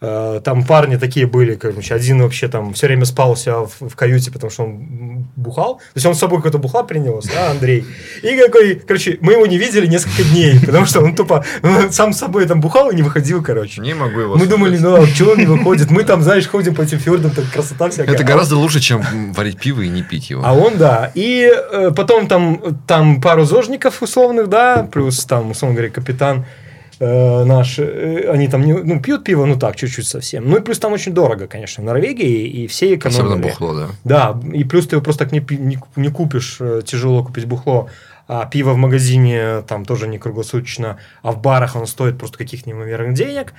Э, Там парни такие были, короче, один вообще там все время спал у себя в, в каюте, потому что он бухал. То есть он с собой какой-то бухла принес, да, Андрей. И какой, короче, мы его не видели несколько дней, потому что он тупо ну, сам с собой там бухал и не выходил, короче. Не могу его Мы слушать. думали, ну а чего он не выходит? Мы там, знаешь, ходим по этим фьордам, там красота всякая. Это гораздо лучше, чем варить пиво и не пить его. а он, да. И э, потом там, там пару зожников условных, да, плюс там, условно говоря, капитан э, наш, э, они там не, ну, пьют пиво, ну так, чуть-чуть совсем. Ну и плюс там очень дорого, конечно, в Норвегии, и все экономили. Особенно бухло, да. Да, и плюс ты его просто так не, не, не купишь, э, тяжело купить бухло. А пиво в магазине там тоже не круглосуточно, а в барах оно стоит просто каких неимоверных денег.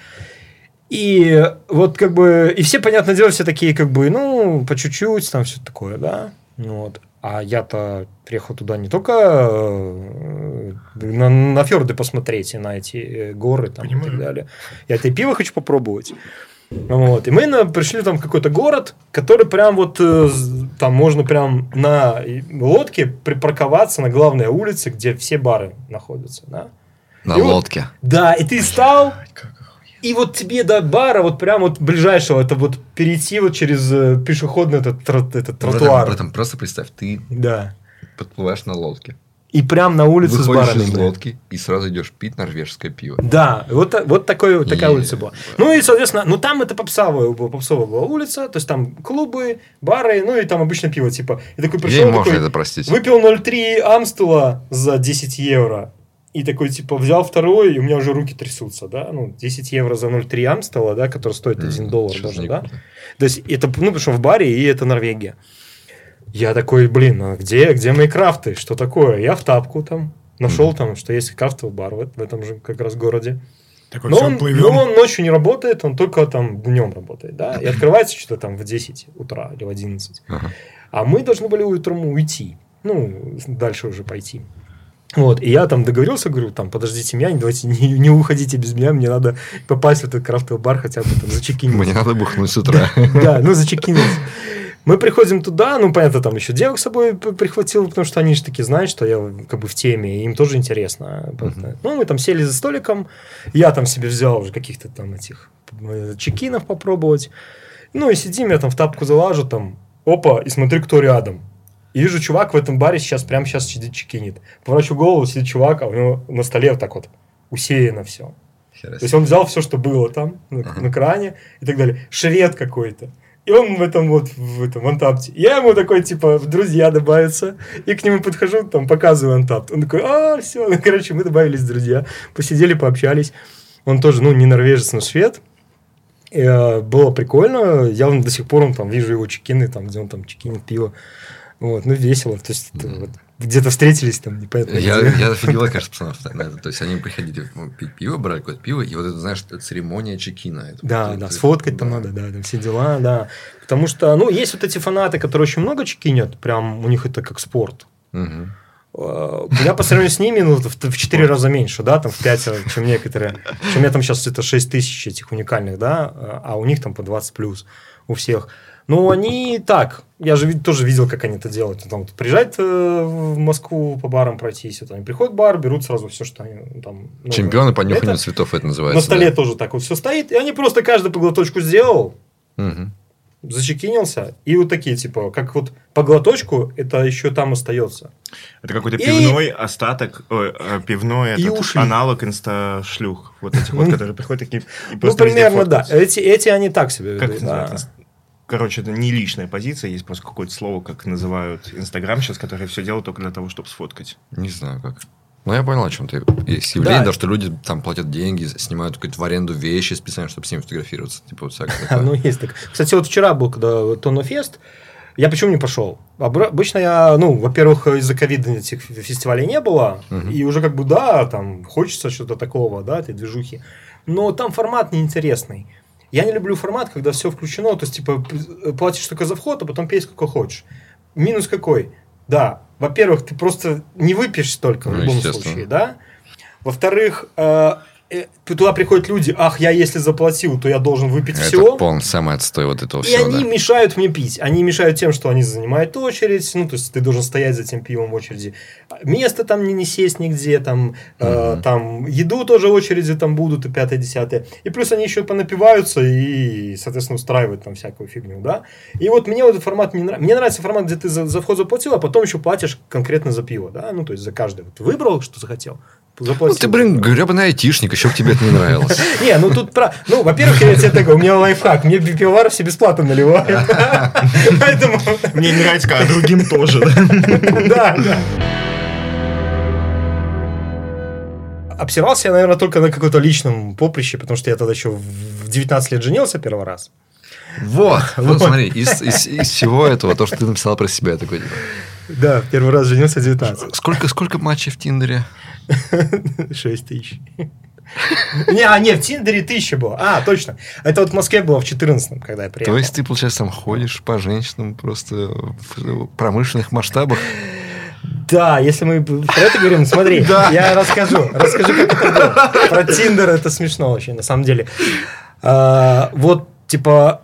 И вот как бы, и все, понятное дело, все такие как бы, ну, по чуть-чуть, там все такое, да. Ну Вот. А я-то приехал туда не только э, на, на фьорды посмотреть и на эти э, горы там, и так далее. Я это и пиво хочу попробовать. Вот. И мы на- пришли там в какой-то город, который прям вот э, там можно прям на лодке припарковаться на главной улице, где все бары находятся, да. На И вот- лодке. Да, и ты стал, и вот тебе до бара вот прям вот ближайшего, это вот перейти вот через э, пешеходный этот, этот Братан, тротуар. братан, просто представь, ты Да. подплываешь на лодке, И прям на улице с выходишь барами. из лодки и сразу идешь пить норвежское пиво. Да, вот, вот такой, такая И- улица была. Ну и, соответственно, ну там это попсовая, была- попсовая была улица, то есть там клубы, бары, ну и там обычно пиво, типа. И такой Ей пришел, можно такой, это простить. выпил 0,3 Амстела за 10 евро. И такой, типа, взял второй, и у меня уже руки трясутся, да, ну, 10 евро за 0,3 Амстела, да, который стоит 1 М, доллар даже, да. круто. То есть, это, ну, потому что в баре, и это Норвегия. Я такой, блин, а где, где мои крафты? Что такое? Я в тапку там нашел там, что есть крафтовый бар в, в этом же как раз городе. Такой, Но он, плывем. но он ночью не работает, он только там днем работает, да, и открывается что-то там в 10 утра или в 11. Ага. А мы должны были утром уйти, ну, дальше уже пойти. Вот, и я там договорился, говорю, там, подождите меня, не, давайте, не, не уходите без меня, мне надо попасть в этот крафтовый бар хотя бы там зачекинить. Мне надо бухнуть с утра. Да, ну зачекинуть. Мы приходим туда, ну, понятно, там еще девок с собой прихватил, потому что они же таки знают, что я как бы в теме, и им тоже интересно. Ну, мы там сели за столиком, я там себе взял уже каких-то там этих э, чекинов попробовать. Ну, и сидим, я там в тапку залажу, там, опа, и смотрю, кто рядом. И вижу, чувак в этом баре сейчас, прямо сейчас сидит, чекинит. Поворачиваю голову, сидит чувак, а у него на столе вот так вот усеяно все. То есть он взял все, что было там, на, Ага. на кране и так далее. Швед какой-то. И он в этом вот, в этом антапте. Я ему такой, типа, в друзья добавиться. И к нему подхожу, там, показываю антапт. Он такой, а, все. Ну, короче, мы добавились в друзья. Посидели, пообщались. Он тоже, ну, не норвежец, но швед. И, э, было прикольно. Я до сих пор он, там, вижу его чекины, там, где он там чекинит пиво. Вот, ну, весело. То есть, это вот где-то встретились там, непонятно Я, где. я офигела, конечно, пацанов это. То есть, они приходили пить пиво, брали какое-то пиво, и вот это, знаешь, это церемония чекина. Это Да, вот да, сфоткать там да. надо, да, там все дела, да. Потому что, ну, есть вот эти фанаты, которые очень много чекинят, прям у них это как спорт. Э, Я по сравнению с ними, ну, в, в 4 раза меньше, да, там в 5, чем некоторые. Чем у меня там сейчас это 6 тысяч этих уникальных, да, а у них там по 20 плюс у всех. Ну, они так, я же тоже видел, как они это делают. Там вот приезжают э, в Москву по барам пройтись, вот они приходят в бар, берут сразу все, что они ну, там... новое. Чемпионы по нюханию Это цветов это называется. На столе да. тоже так вот все стоит, и они просто каждый по глоточку сделал, Мгм. зачекинился, и вот такие, типа, как вот по глоточку, это еще там остается. Это какой-то И- пивной остаток, ой, э, пивной И этот, ушли. аналог инста-шлюх. Вот этих вот, которые приходят такие и Ну, примерно, да. Эти, эти они так себе Как ведут, это да. называется? Короче, это не личная позиция, есть просто какое-то слово, как называют Инстаграм сейчас, которые все делают только для того, чтобы сфоткать. Не знаю как. Ну, я понял, о чем ты. Есть явление, Да. да, что люди там платят деньги, снимают какую-то в аренду вещи специально, чтобы с ними фотографироваться. Типа вот всякое такое. Ну, есть так. Кстати, вот вчера был, когда Тонофест, я почему не пошел? Обычно я, ну, во-первых, из-за ковида этих фестивалей не было, Мгм. и уже как бы, да, там, хочется что-то такого, да, этой движухи. Но там формат неинтересный. Я не люблю формат, когда все включено, то есть, типа, платишь только за вход, а потом пей сколько хочешь. Минус какой? Да, во-первых, ты просто не выпьешь столько в Ну, любом естественно. случае, да? Во-вторых, э, туда приходят люди, ах, я если заплатил, то я должен выпить Это все. полный самый отстой вот этого И всего. они да. мешают мне пить. Они мешают тем, что они занимают очередь. Ну, то есть ты должен стоять за тем пивом в очереди. Место там не, не сесть нигде. Там, э, Мгм. там еду тоже очереди там будут и пятое, десятое. И плюс они еще понапиваются и, соответственно, устраивают там всякую фигню, да. И вот мне вот этот формат не нравится. Мне нравится формат, где ты за, за вход заплатил, а потом еще платишь конкретно за пиво, да. Ну, то есть за каждый. Вот выбрал, что захотел. Заплатил. Ну, ты, блин, гребаный айтишник, еще бы тебе это не нравилось. Не, ну тут про... Ну, во-первых, я тебе такой, у меня лайфхак, мне пивовар все бесплатно наливают. Поэтому... Мне не нравится, а другим тоже. да. Да. Обсирался я, наверное, только на каком-то личном поприще, потому что я тогда еще в 19 лет женился первый раз. Вот, вот смотри, из, из- из всего этого, то, что ты написал про себя, я такой, типа, Да, первый раз женился в 19. сколько, сколько матчей в Тиндере? 6 тысяч. Не, а нет, в Тиндере тысяча было. А, точно. Это вот в Москве было в 14 когда я приехал. То есть ты, получается, там ходишь по женщинам просто в промышленных масштабах? Да, если мы про это говорим, смотри, я расскажу, расскажу, как это было. Про Тиндер это смешно очень, на самом деле. А, вот, типа,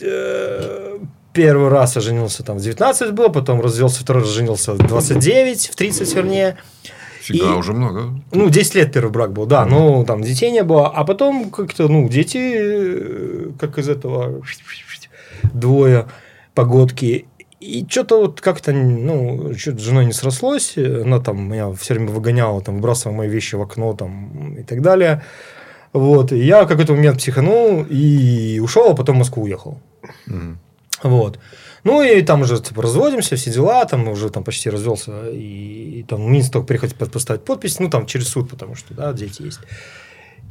э, первый раз я женился там в 19 было, потом развелся, второй раз женился в 29, в 30 вернее. Фига, И- уже много. Ну, 10 лет первый брак был, да, ну, там детей не было, а потом как-то, ну, дети, э, как из этого, двое погодки, и что-то вот как-то, ну, что-то с женой не срослось, она там меня все время выгоняла, там, выбрасывала мои вещи в окно, там, и так далее. Вот, и я в какой-то момент психанул и ушел, а потом в Москву уехал. Мгм. Вот. Ну и там уже типа, разводимся, все дела, там уже там почти развелся, и, и там Минск только под- поставить подпись, ну там через суд, потому что, да, дети есть.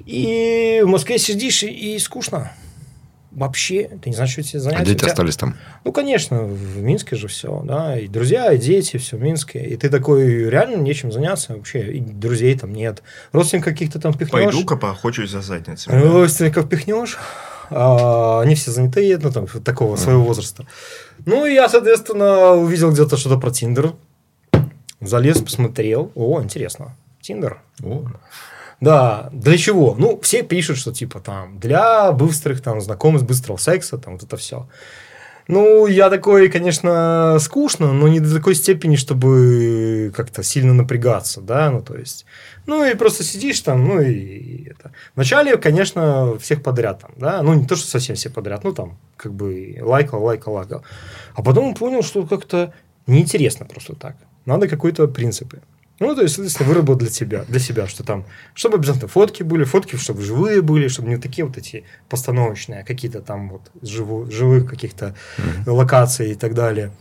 И в Москве сидишь, и, и скучно. Вообще, ты не знаешь, что тебе занять. А дети тебя- остались там. Ну, конечно, в Минске же все, да, и друзья, и дети, все в Минске. И ты такой, реально нечем заняться вообще, и друзей там нет. Родственников каких-то там пихнешь. Пойду-ка поохочусь за задницами. Родственников пихнешь, а, они все занятые, ну, там, такого своего возраста. Ну, и я, соответственно, увидел где-то что-то про Тиндер. Залез, посмотрел. О, интересно. Тиндер. О, Да, для чего? Ну, все пишут, что типа там для быстрых там знакомств, быстрого секса, там вот это все. Ну, я такой, конечно, скучно, но не до такой степени, чтобы как-то сильно напрягаться, да, ну, то есть, ну, и просто сидишь там, ну, и это. Вначале, конечно, всех подряд там, да, ну, не то, что совсем все подряд, ну, там, как бы лайкал, лайкал, лайкал. А потом понял, что как-то неинтересно просто так. Надо какой-то принципы. Ну, то есть, соответственно, выработал для тебя, для себя, что там, чтобы обязательно фотки были, фотки, чтобы живые были, чтобы не такие вот эти постановочные, а какие-то там вот живу- живых каких-то локаций и так далее.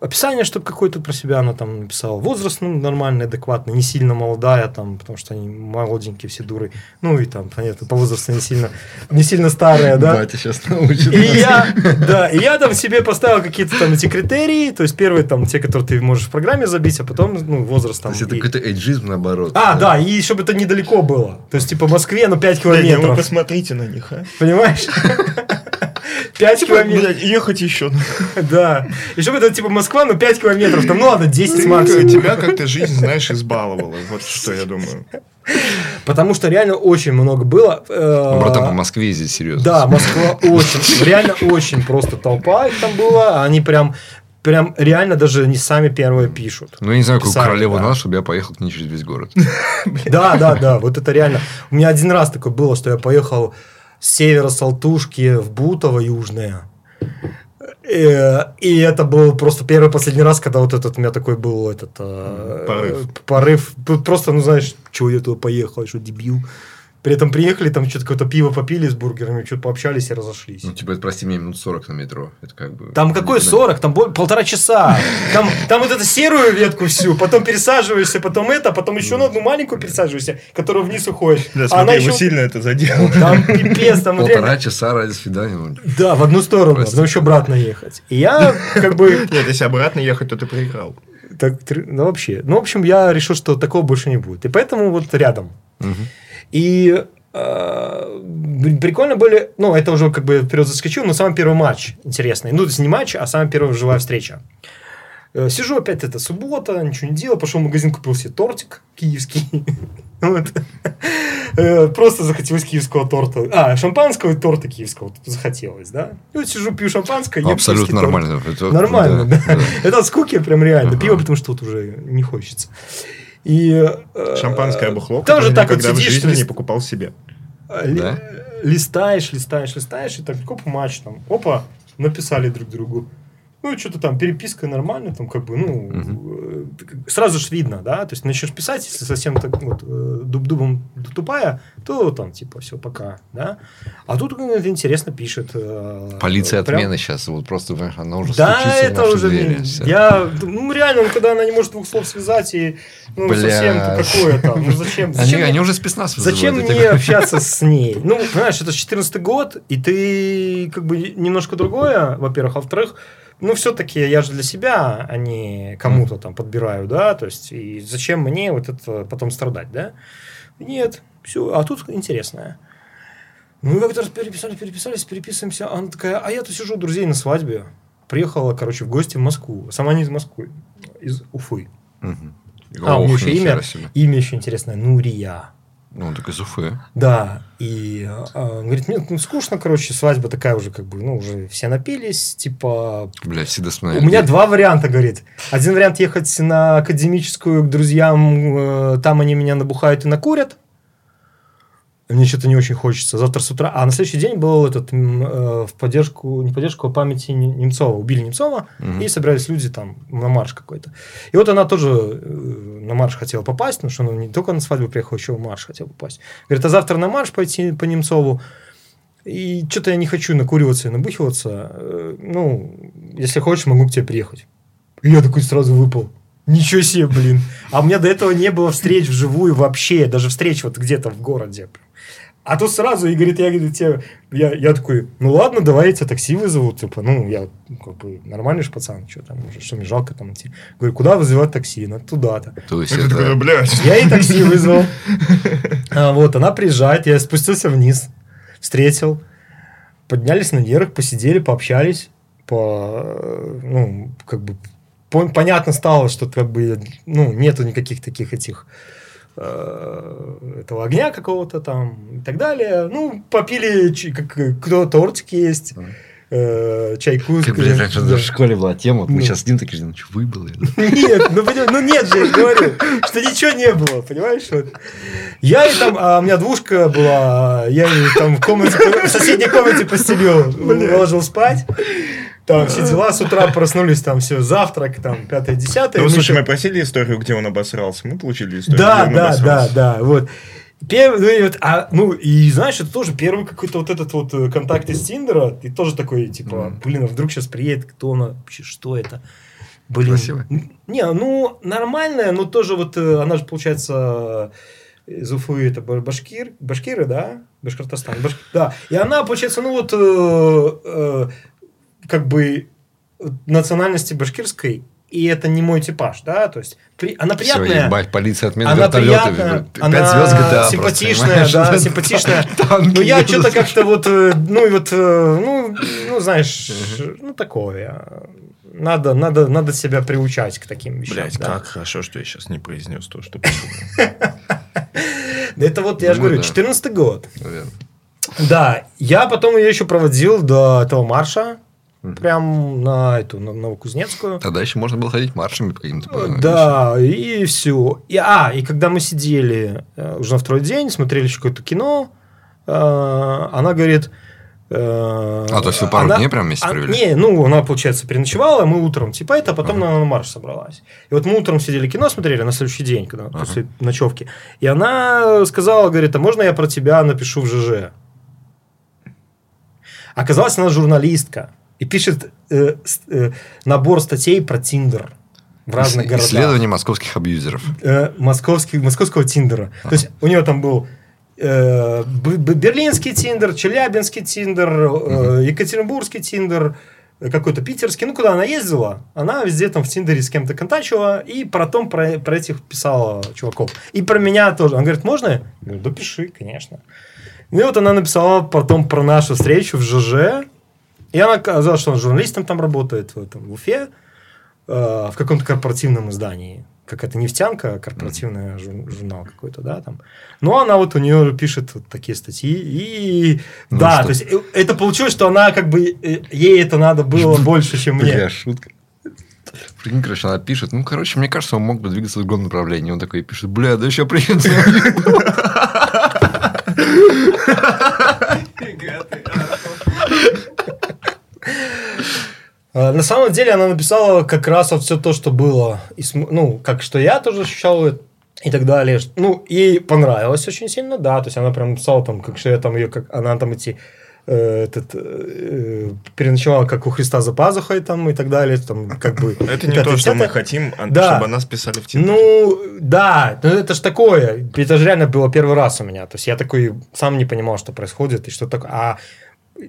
Описание, чтобы какое-то про себя она там написала. Возраст ну, нормальный, адекватный, не сильно молодая, там, потому что они молоденькие все дуры. Ну и там, понятно, по возрасту не сильно, не сильно старая, да. Батя сейчас научит И нас. я, да, и я там себе поставил какие-то там эти критерии, то есть первые там те, которые ты можешь в программе забить, а потом, ну, возраст То там. есть это какой-то эйджизм наоборот. А, да, и чтобы это недалеко было. То есть, типа, в Москве, ну, 5 Блядь, ну вы километров. посмотрите на них, а. Понимаешь? 5 Типа, километров. ехать еще. Да. И чтобы это, типа, Москва, ну, 5 километров. Там, ну, ладно, 10 Ты- максимум. Тебя как-то жизнь, знаешь, избаловала. Вот что я думаю. Потому что реально очень много было. э, Ну, братан, по Москве здесь серьезно. Да, Москва очень, реально очень просто толпа их там была. Они прям, прям реально даже не сами первые пишут. Ну, я не знаю, какую Писали, королеву да. надо, чтобы я поехал к ней через весь город. Да, да, да, вот это реально. У меня один раз такое было, что я поехал с севера Салтушки в Бутово южное. Э, И это был просто первый последний раз, когда вот этот у меня такой был этот э, Порыв. порыв. Просто, ну знаешь, чего я туда поехал, что дебил. При этом приехали, там что-то какое-то пиво попили с бургерами, что-то пообщались и разошлись. Ну, типа, это, прости меня, минут 40 на метро. Это как бы... Там какой 40? Там полтора часа. Там, там вот эту серую ветку всю, потом пересаживаешься, потом это, потом еще на одну маленькую пересаживаешься, которая вниз уходит. Да, А она смотри, его еще... сильно это задело. Там пипец, там Полтора часа ради свидания. Да, в одну сторону, потом еще обратно ехать. И я как бы... Нет, если обратно ехать, то ты проиграл. Так, ну, вообще. Ну, в общем, я решил, что такого больше не будет. И поэтому вот рядом. мгм. И э, б- прикольно были, ну, это уже как бы вперед заскочил, но самый первый матч интересный. Ну, то есть не матч, а самая первая живая встреча. Э, Сижу опять, это суббота, ничего не делал, пошел в магазин, купил себе тортик киевский. Вот. Э, Просто захотелось киевского торта. А, шампанского и торта киевского тут захотелось, да? И вот сижу, пью шампанское, ем Абсолютно нормально. Это- Нормально, да. Это от скуки прям реально. Ага. Пиво, потому что вот уже не хочется. И, э, Шампанское бухло, Тоже так вот никогда в сидишь, жизни не лист- покупал себе. ли- Да? листаешь, листаешь, листаешь, и так, коп, матч там, опа, написали друг другу. Ну, что-то там, переписка нормально, там, как бы, ну, э, сразу же видно, да, то есть начнешь писать, если совсем так вот э, дуб-дубом тупая, то там, типа, все, пока, да. А тут ну, это интересно пишет. э, Полиция прям- отмены сейчас. Вот просто, она уже Да, стучится в это наши уже, двери. я, ну, реально, когда она не может двух слов связать, и, ну, Бля. совсем какое там, ну, зачем, Они, зачем, они уже спецназ вызывают, Зачем мне говорю. общаться с ней? Ну, понимаешь, это 14 год, и ты как бы немножко другое, во-первых. А во-вторых, ну, все-таки я же для себя, а не кому-то там подбираю, да, то есть, и зачем мне вот это потом страдать, да? Нет, все, а тут интересное. Ну, и как-то раз переписали, переписались, переписываемся, а она такая, а я-то сижу у друзей на свадьбе. Приехала, короче, в гости в Москву. Сама не из Москвы, из Уфы. Мгм. А, у нее еще имя, имя еще интересное, Нурия. Ну, так из Уфы. Да, и а, говорит, мне ну, скучно, короче, свадьба такая уже, как бы, ну, уже все напились, типа... Бля, всегда У меня два варианта, говорит. Один вариант ехать на академическую к друзьям, э, там они меня набухают и накурят. Мне что-то не очень хочется. Завтра с утра... А на следующий день был этот э, в поддержку, не поддержку, а памяти Нем- Немцова. Убили Немцова, Мгм. и собирались люди там на марш какой-то. И вот она тоже э, на марш хотела попасть, потому что она не только на свадьбу приехала, еще в марш хотела попасть. Говорит, а завтра на марш пойти по Немцову. И что-то я не хочу накуриваться и набухиваться. Э, Ну, если хочешь, могу к тебе приехать. И я такой сразу выпал. Ничего себе, блин. А у меня до этого не было встреч вживую вообще. Даже встреч вот где-то в городе. А тут сразу, и говорит, я, говорит, тебе, я, я такой, ну ладно, давай я тебе такси вызову, типа, ну, я как бы нормальный же пацан, что там, уже, что мне жалко там идти. Говорю, куда вызывать такси? Ну, туда-то. То есть Это такой, блядь. Я ей такси вызвал. А, Вот, она приезжает, я спустился вниз, встретил, поднялись наверх, посидели, пообщались, по, ну, как бы, пон- понятно стало, что как бы, ну, нету никаких таких этих этого огня какого-то там и так далее. Ну, попили, как, э, кто тортик есть, э, чайку. Как, блядь, раньше Да. даже в школе была тема, вот мы Ну. сейчас сидим такие, ну что, выбыл я, да? Нет, ну, ну нет же, я говорю, что ничего не было, понимаешь? Вот. Я и там, а у меня двушка была, я ее там в комнате, в соседней комнате постелил, положил спать. Там все дела, с утра проснулись, там все, завтрак, там, пятое, десятое. Ну, слушай, мы просили историю, где он обосрался. Мы получили историю, Да, где он да, да, обосрался. да, вот. Первый, ну, и вот, а, ну, и знаешь, это тоже первый какой-то вот этот вот э, контакт из Тиндера, ты тоже такой, типа, блин, а вдруг сейчас приедет, кто она, вообще, что это? Блин. Красивая? Не, ну, нормальная, но тоже вот э, она же, получается, из Уфы, это ба- башкир, башкиры, да? Башкортостан. Баш- да. И она, получается, ну вот, э, э, как бы национальности башкирской, и это не мой типаж, да? То есть, при- она Все, приятная. ебать, полиция отменит Она вертолеты. приятная, она звезд GTA просто, симпатичная, понимаешь? да, симпатичная. Танки Ну, я что-то как-то вот, э, ну, и вот, э, ну, ну, знаешь, ну, такое. Надо, надо, надо себя приучать к таким вещам. Блять, да. как хорошо, что я сейчас не произнес то, что подумал. Да это вот, я же Думаю, говорю, да. 14 год. Да, я потом ее еще проводил до этого марша, Мгм. прям на эту, на Новокузнецкую. Тогда еще можно было ходить маршами по каким-то. Да, и все. И, а, и когда мы сидели э, уже на второй день, смотрели еще какое-то кино, э, она говорит... э, А, то есть вы пару она- дней прям вместе а, провели? Не, ну, она, получается, переночевала, мы утром типа это, а потом Ага. она на марш собралась. И вот мы утром сидели кино смотрели на следующий день, когда, Ага. после ночевки. И она сказала, говорит, а можно я про тебя напишу в ЖЖ? Оказалось, она журналистка. И пишет э, э, набор статей про Тиндер в разных Ис- городах. Исследование московских абьюзеров. Э, московский, московского Тиндера. То есть у него там был э, берлинский Тиндер, челябинский Тиндер, э, екатеринбургский Тиндер, какой-то питерский. Ну, куда она ездила, она везде там в Тиндере с кем-то контачила и потом про, про этих писала чуваков. И про меня тоже. Она говорит, можно? Я говорю, да пиши, конечно. И вот она написала потом про нашу встречу в ЖЖ. И она сказала, что он журналистом там работает в, этом, в Уфе, э, в каком-то корпоративном издании. Какая-то нефтянка, а корпоративный жур- журнал какой-то, да, там. Ну, она вот у нее пишет вот такие статьи. И Ну, да, что? то есть э, это получилось, что она как бы, э, ей это надо было больше, чем мне. Такая шутка. Прикинь, короче, она пишет, ну, короче, мне кажется, он мог бы двигаться в другом направлении. Он такой пишет, бля, да еще привет. А, На самом деле она написала как раз вот все то, что было. И ну, как что я тоже ощущал и- так далее. Ну, ей понравилось очень сильно, да. То есть она прям написала там, как что я там ее, как она там эти э, этот, э, переночевала, как у Христа за пазухой там и так далее. Там, как бы, Это не то, что мы хотим, а Да. чтобы нас писали в Тиндере. Ну, да, ну это ж такое. Это же реально было первый раз у меня. То есть я такой сам не понимал, что происходит и что такое. А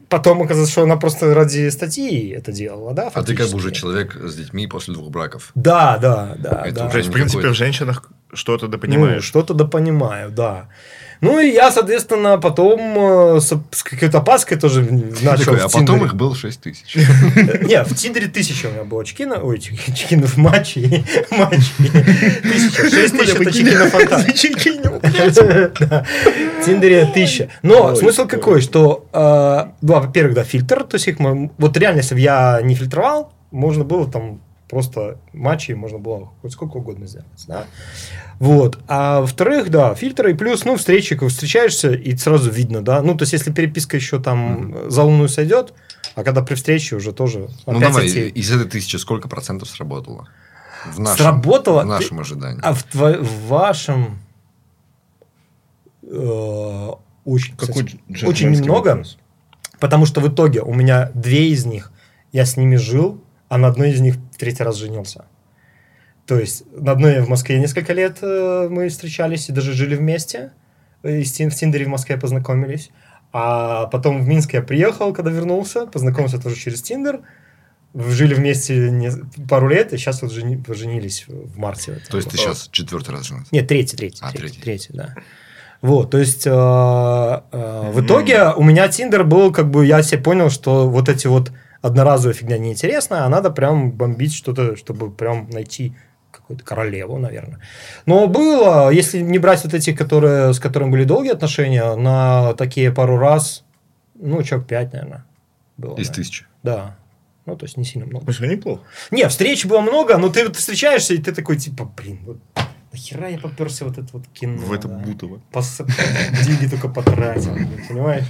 потом оказалось, что она просто ради статьи это делала, да? А ты как бы уже фактически. человек с детьми после двух браков. Да, да, да. Это да. уже То есть, в принципе, какой-то. в женщинах что-то да Ну, что-то да понимаю, да. Ну, и я, соответственно, потом э, с, с какой-то опаской тоже начал Такой, в а потом их было 6 тысяч. Не, в Тиндере тысяча у меня было чекина. Ой, чек- чекинов матчей. Матчей. Тысяча. Шесть тысяч это чекинов фонтан. В Тиндере тысяча. Но смысл какой, что, э, ну, во-первых, да, фильтр, то есть их, вот реально, если бы я не фильтровал, можно было там просто матчи, можно было хоть сколько угодно сделать, да. Вот. А во-вторых, да, фильтры, и плюс, ну, встречи, встречаешься, и сразу видно, да. Ну, то есть, если переписка еще там за луну сойдет, а когда при встрече уже тоже Ну, давай, эти- из этой тысячи сколько процентов сработало? В нашем, Сработало? В нашем ожидании. А в, тво- в вашем э, очень, Какой кстати, очень немного, вопрос. потому что в итоге у меня две из них я с ними жил, а на одной из них в третий раз женился. То есть на одной я в Москве несколько лет э, мы встречались и даже жили вместе. И с Тин- в Тиндере в Москве познакомились. А потом в Минск я приехал, когда вернулся, познакомился тоже через Тиндер. Жили вместе не- пару лет, и сейчас вот жени- поженились в марте. То есть ты сейчас четвертый раз женат? Нет, третий, третий. А, третий, третий. да. Вот, то есть э, э, в итоге у меня Тиндер был, как бы я себе понял, что вот эти вот одноразовая фигня неинтересна, а надо прям бомбить что-то, чтобы прям найти какую-то королеву, наверное. Но было, если не брать вот этих, которые, с которыми были долгие отношения, на такие пару раз, ну, человек пять, наверное, было. Из тысячи. Да. Ну, то есть не сильно много. Ну, всё неплохо. Не, встреч было много, но ты вот встречаешься, и ты такой, типа, блин, вот нахера я поперся вот это вот кино. В это да? Бутово. Пос- Деньги только потратил, понимаешь?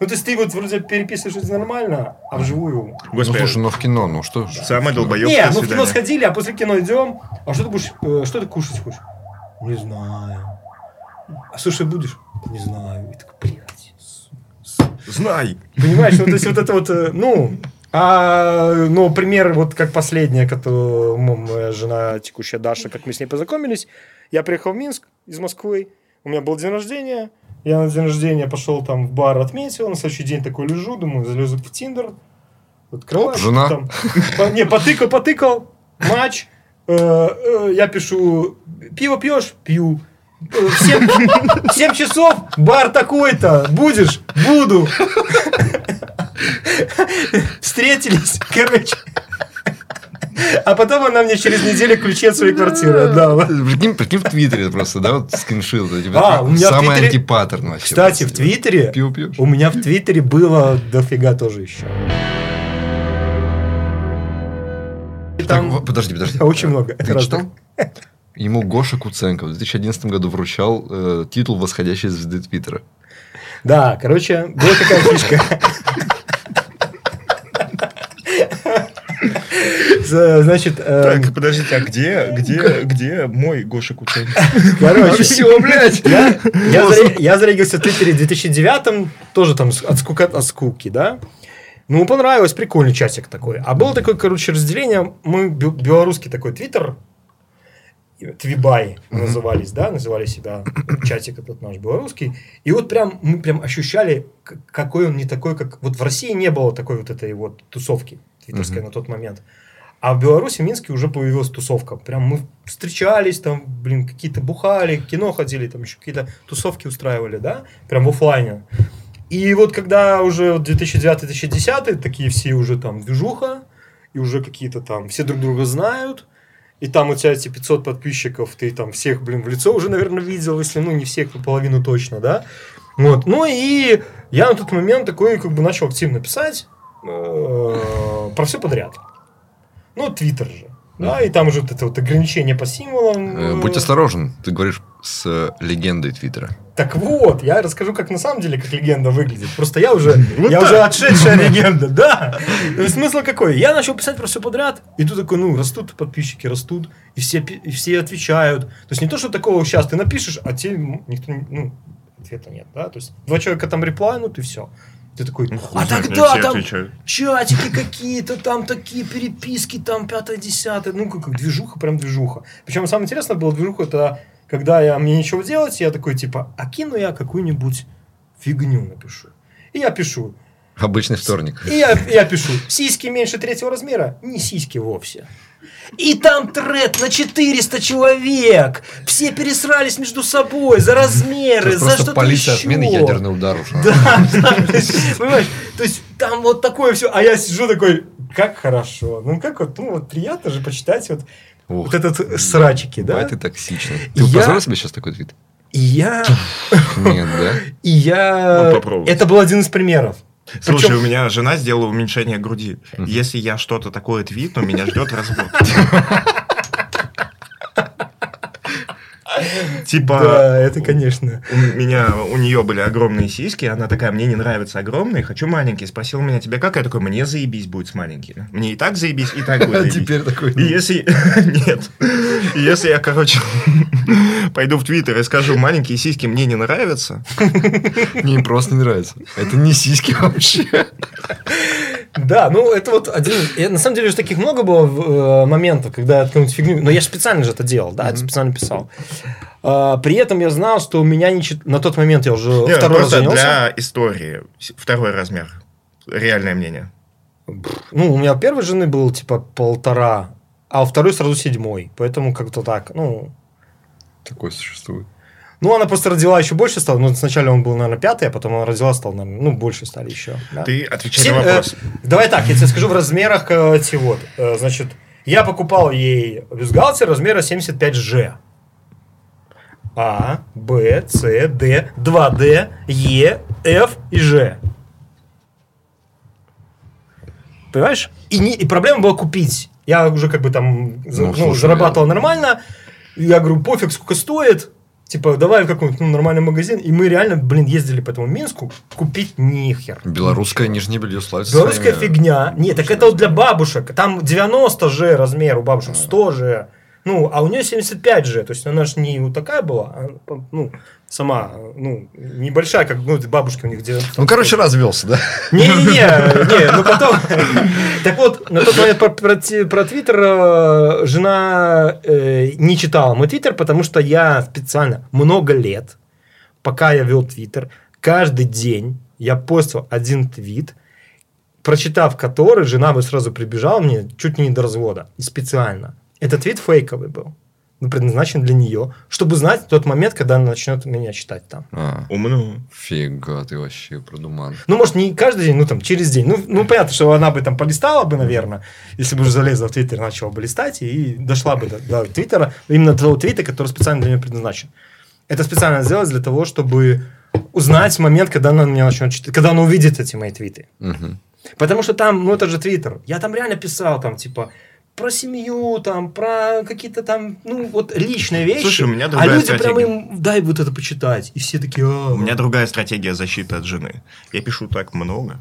Ну, то есть ты вот вроде переписываешься нормально, а вживую... Ну, Господи, слушай, ну в кино, ну что ж. самое Не, долбоебское ну в кино сходили, а после кино идем. А что ты будешь, э, что ты кушать хочешь? Не знаю. А слушай, будешь? Не знаю. И такой, блядь. Знай. Понимаешь, ну, то есть вот это вот, э, ну, А, ну, пример, вот как последняя, которую моя жена текущая Даша, как мы с ней познакомились. Я приехал в Минск из Москвы, у меня был день рождения, я на день рождения пошел там в бар, отметил, на следующий день такой лежу, думаю, залезу в Тиндер, открываю. Оп, жена. Там, по- не, потыкал, потыкал, матч, э, э, я пишу, пиво пьешь? Пью. Э, В 7, 7 часов бар такой-то. Будешь? Буду. Встретились, короче. А потом она мне через неделю ключи от своей квартиры отдала. Прикинь, прикинь в Твиттере просто, да, вот скриншил. типа, А, у меня Самый Твиттере- антипаттерн вообще. Кстати, в. Твиттере Пиво пьешь? у меня в Твиттере было дофига тоже еще. Так, там вот, подожди, подожди. очень много. Ты разных. читал? Ему Гоша Куценко в 2011 году вручал э, титул восходящей звезды Твиттера. Да, короче, была такая фишка. За- Значит, эм, Так, подождите, а где, где, где мой Гоша Куценко? короче, Все, блядь! я, я, заре- я зарегился в Твиттере в 2009 тоже там от, скука, от скуки, да. Ну, понравилось, прикольный чатик такой. А было такое, короче, разделение, мы бе- белорусский такой Твиттер, Твибай назывались, да, называли себя чатик этот наш белорусский. И вот прям мы прям ощущали, какой он не такой, как... Вот в России не было такой вот этой вот тусовки твиттерской на тот момент. А в Беларуси, в Минске уже появилась тусовка. Прям мы встречались, там, блин, какие-то бухали, кино ходили, там еще какие-то тусовки устраивали, да, прям в оффлайне. И вот когда уже вот 2009-2010, такие все уже там движуха, и уже какие-то там, все друг друга знают, и там у тебя эти 500 подписчиков, ты там всех, блин, в лицо уже, наверное, видел, если, ну, не всех, то половину точно, да. Вот. Ну и я на тот момент такой, как бы, начал активно писать э, про все подряд. Ну, Твиттер же. Да, и там уже вот это вот ограничение по символам. Э, Будь осторожен, ты говоришь с э, легендой Твиттера. Так вот, я расскажу, как на самом деле, как легенда выглядит. Просто я уже, я уже отшедшая легенда, да. Смысл какой? Я начал писать про все подряд, и тут такой, ну, растут подписчики, растут, и все, и все отвечают. То есть не то, что такого сейчас ты напишешь, а тебе никто, ну, ответа нет, да. То есть два человека там реплайнут, и все. Ты такой, Ну, а знает, тогда там отвечают. чатики какие-то, там такие переписки, там пятое, десятое, ну, как, как движуха, прям движуха. Причем самое интересное было движуха, это когда я, мне нечего делать, я такой, типа, а кину я какую-нибудь фигню напишу. И я пишу. Обычный вторник. И я, я пишу, сиськи меньше третьего размера, не сиськи вовсе. И там тред на 400 человек. Все пересрались между собой за размеры, Сейчас за что-то полиция еще. отмены ядерный удар уже. Да, да, то есть, понимаешь, то есть там вот такое все, а я сижу такой, как хорошо, ну как вот, ну вот приятно же почитать вот, Ух, вот этот срачики, да? Давай ты токсичный. Ты Я- позволил себе сейчас такой твит? И я, Нет, да? и я, Ну, это был один из примеров. Слушай, Причем- у меня жена сделала уменьшение груди. Если я что-то такое твитну, меня ждет развод. Типа, Да, это, конечно. у меня, у нее были огромные сиськи, она такая, мне не нравятся огромные, хочу маленькие. Спросил меня, тебе как? Я такой, мне заебись будет с маленькими. Мне и так заебись, и так будет А теперь такой... И если... Нет. Если я, короче, пойду в Твиттер и скажу, маленькие сиськи мне не нравятся, Мне просто не нравится. Это не сиськи вообще. Да, ну это вот один. на самом деле же таких много было э, моментов, когда я какую-нибудь фигню. Но я же специально же это делал, да, это специально писал. А, при этом я знал, что у меня не на тот момент я уже Не, второй раз просто женился. для истории. Второй размер. Реальное мнение. Ну, у меня первой жены был типа полтора, а у второй сразу седьмой. Поэтому как-то так. Ну, Такое существует. Ну, она просто родила еще больше стала. Ну, сначала он был, наверное, пятый, а потом она родила, стал, наверное, ну, больше стали еще. да. Ты отвечай Все, на э, вопрос. давай так, я тебе скажу в размерах э, вот. Э, значит, я покупал ей бюстгальтер размера 75G. А, Б, С, Д, 2D, Е, Ф и Ж. Понимаешь? И, не, и проблема была купить. Я уже как бы там Ну, ну, слушай, зарабатывал нормально. И я говорю, пофиг, сколько стоит. Типа, давай в какой-нибудь ну, нормальный магазин. И мы реально, блин, ездили по этому Минску. Купить нихер. Белорусское нижнее белье славится Белорусская своими- фигня. Нет, так это вот для бабушек. Там 90 же размер у бабушек, 100 же. Ну, а у нее 75 же, то есть она же не вот такая была, а, ну, сама, ну, небольшая, как, ну, бабушки у них где Ну, короче, развелся, да? Не-не-не, не, ну потом... Так вот, на тот момент про, Твиттер э, жена э, не читала мой Твиттер, потому что я специально много лет, пока я вел Твиттер, каждый день я постил один твит, прочитав который, жена бы сразу прибежала мне чуть не до развода. И специально. Этот твит фейковый был. ну, предназначен для нее, чтобы знать тот момент, когда она начнет меня читать там. А, Умно. фига ты вообще продуман. Ну, может, не каждый день, ну, там, через день. Ну, ну понятно, что она бы там полистала бы, наверное, если бы уже залезла в Твиттер, начала бы листать и дошла бы до, до Твиттера, именно до того твита, который специально для нее предназначен. Это специально сделать для того, чтобы узнать момент, когда она меня начнет читать, когда она увидит эти мои твиты. Мгм. Потому что там, ну, это же Твиттер. Я там реально писал, там, типа, про семью, там, про какие-то там, ну, вот личные вещи. Слушай, у меня а другая люди прям стратегия. им, дай вот это почитать. И все такие, «А, У меня другая стратегия защиты от жены. Я пишу так много.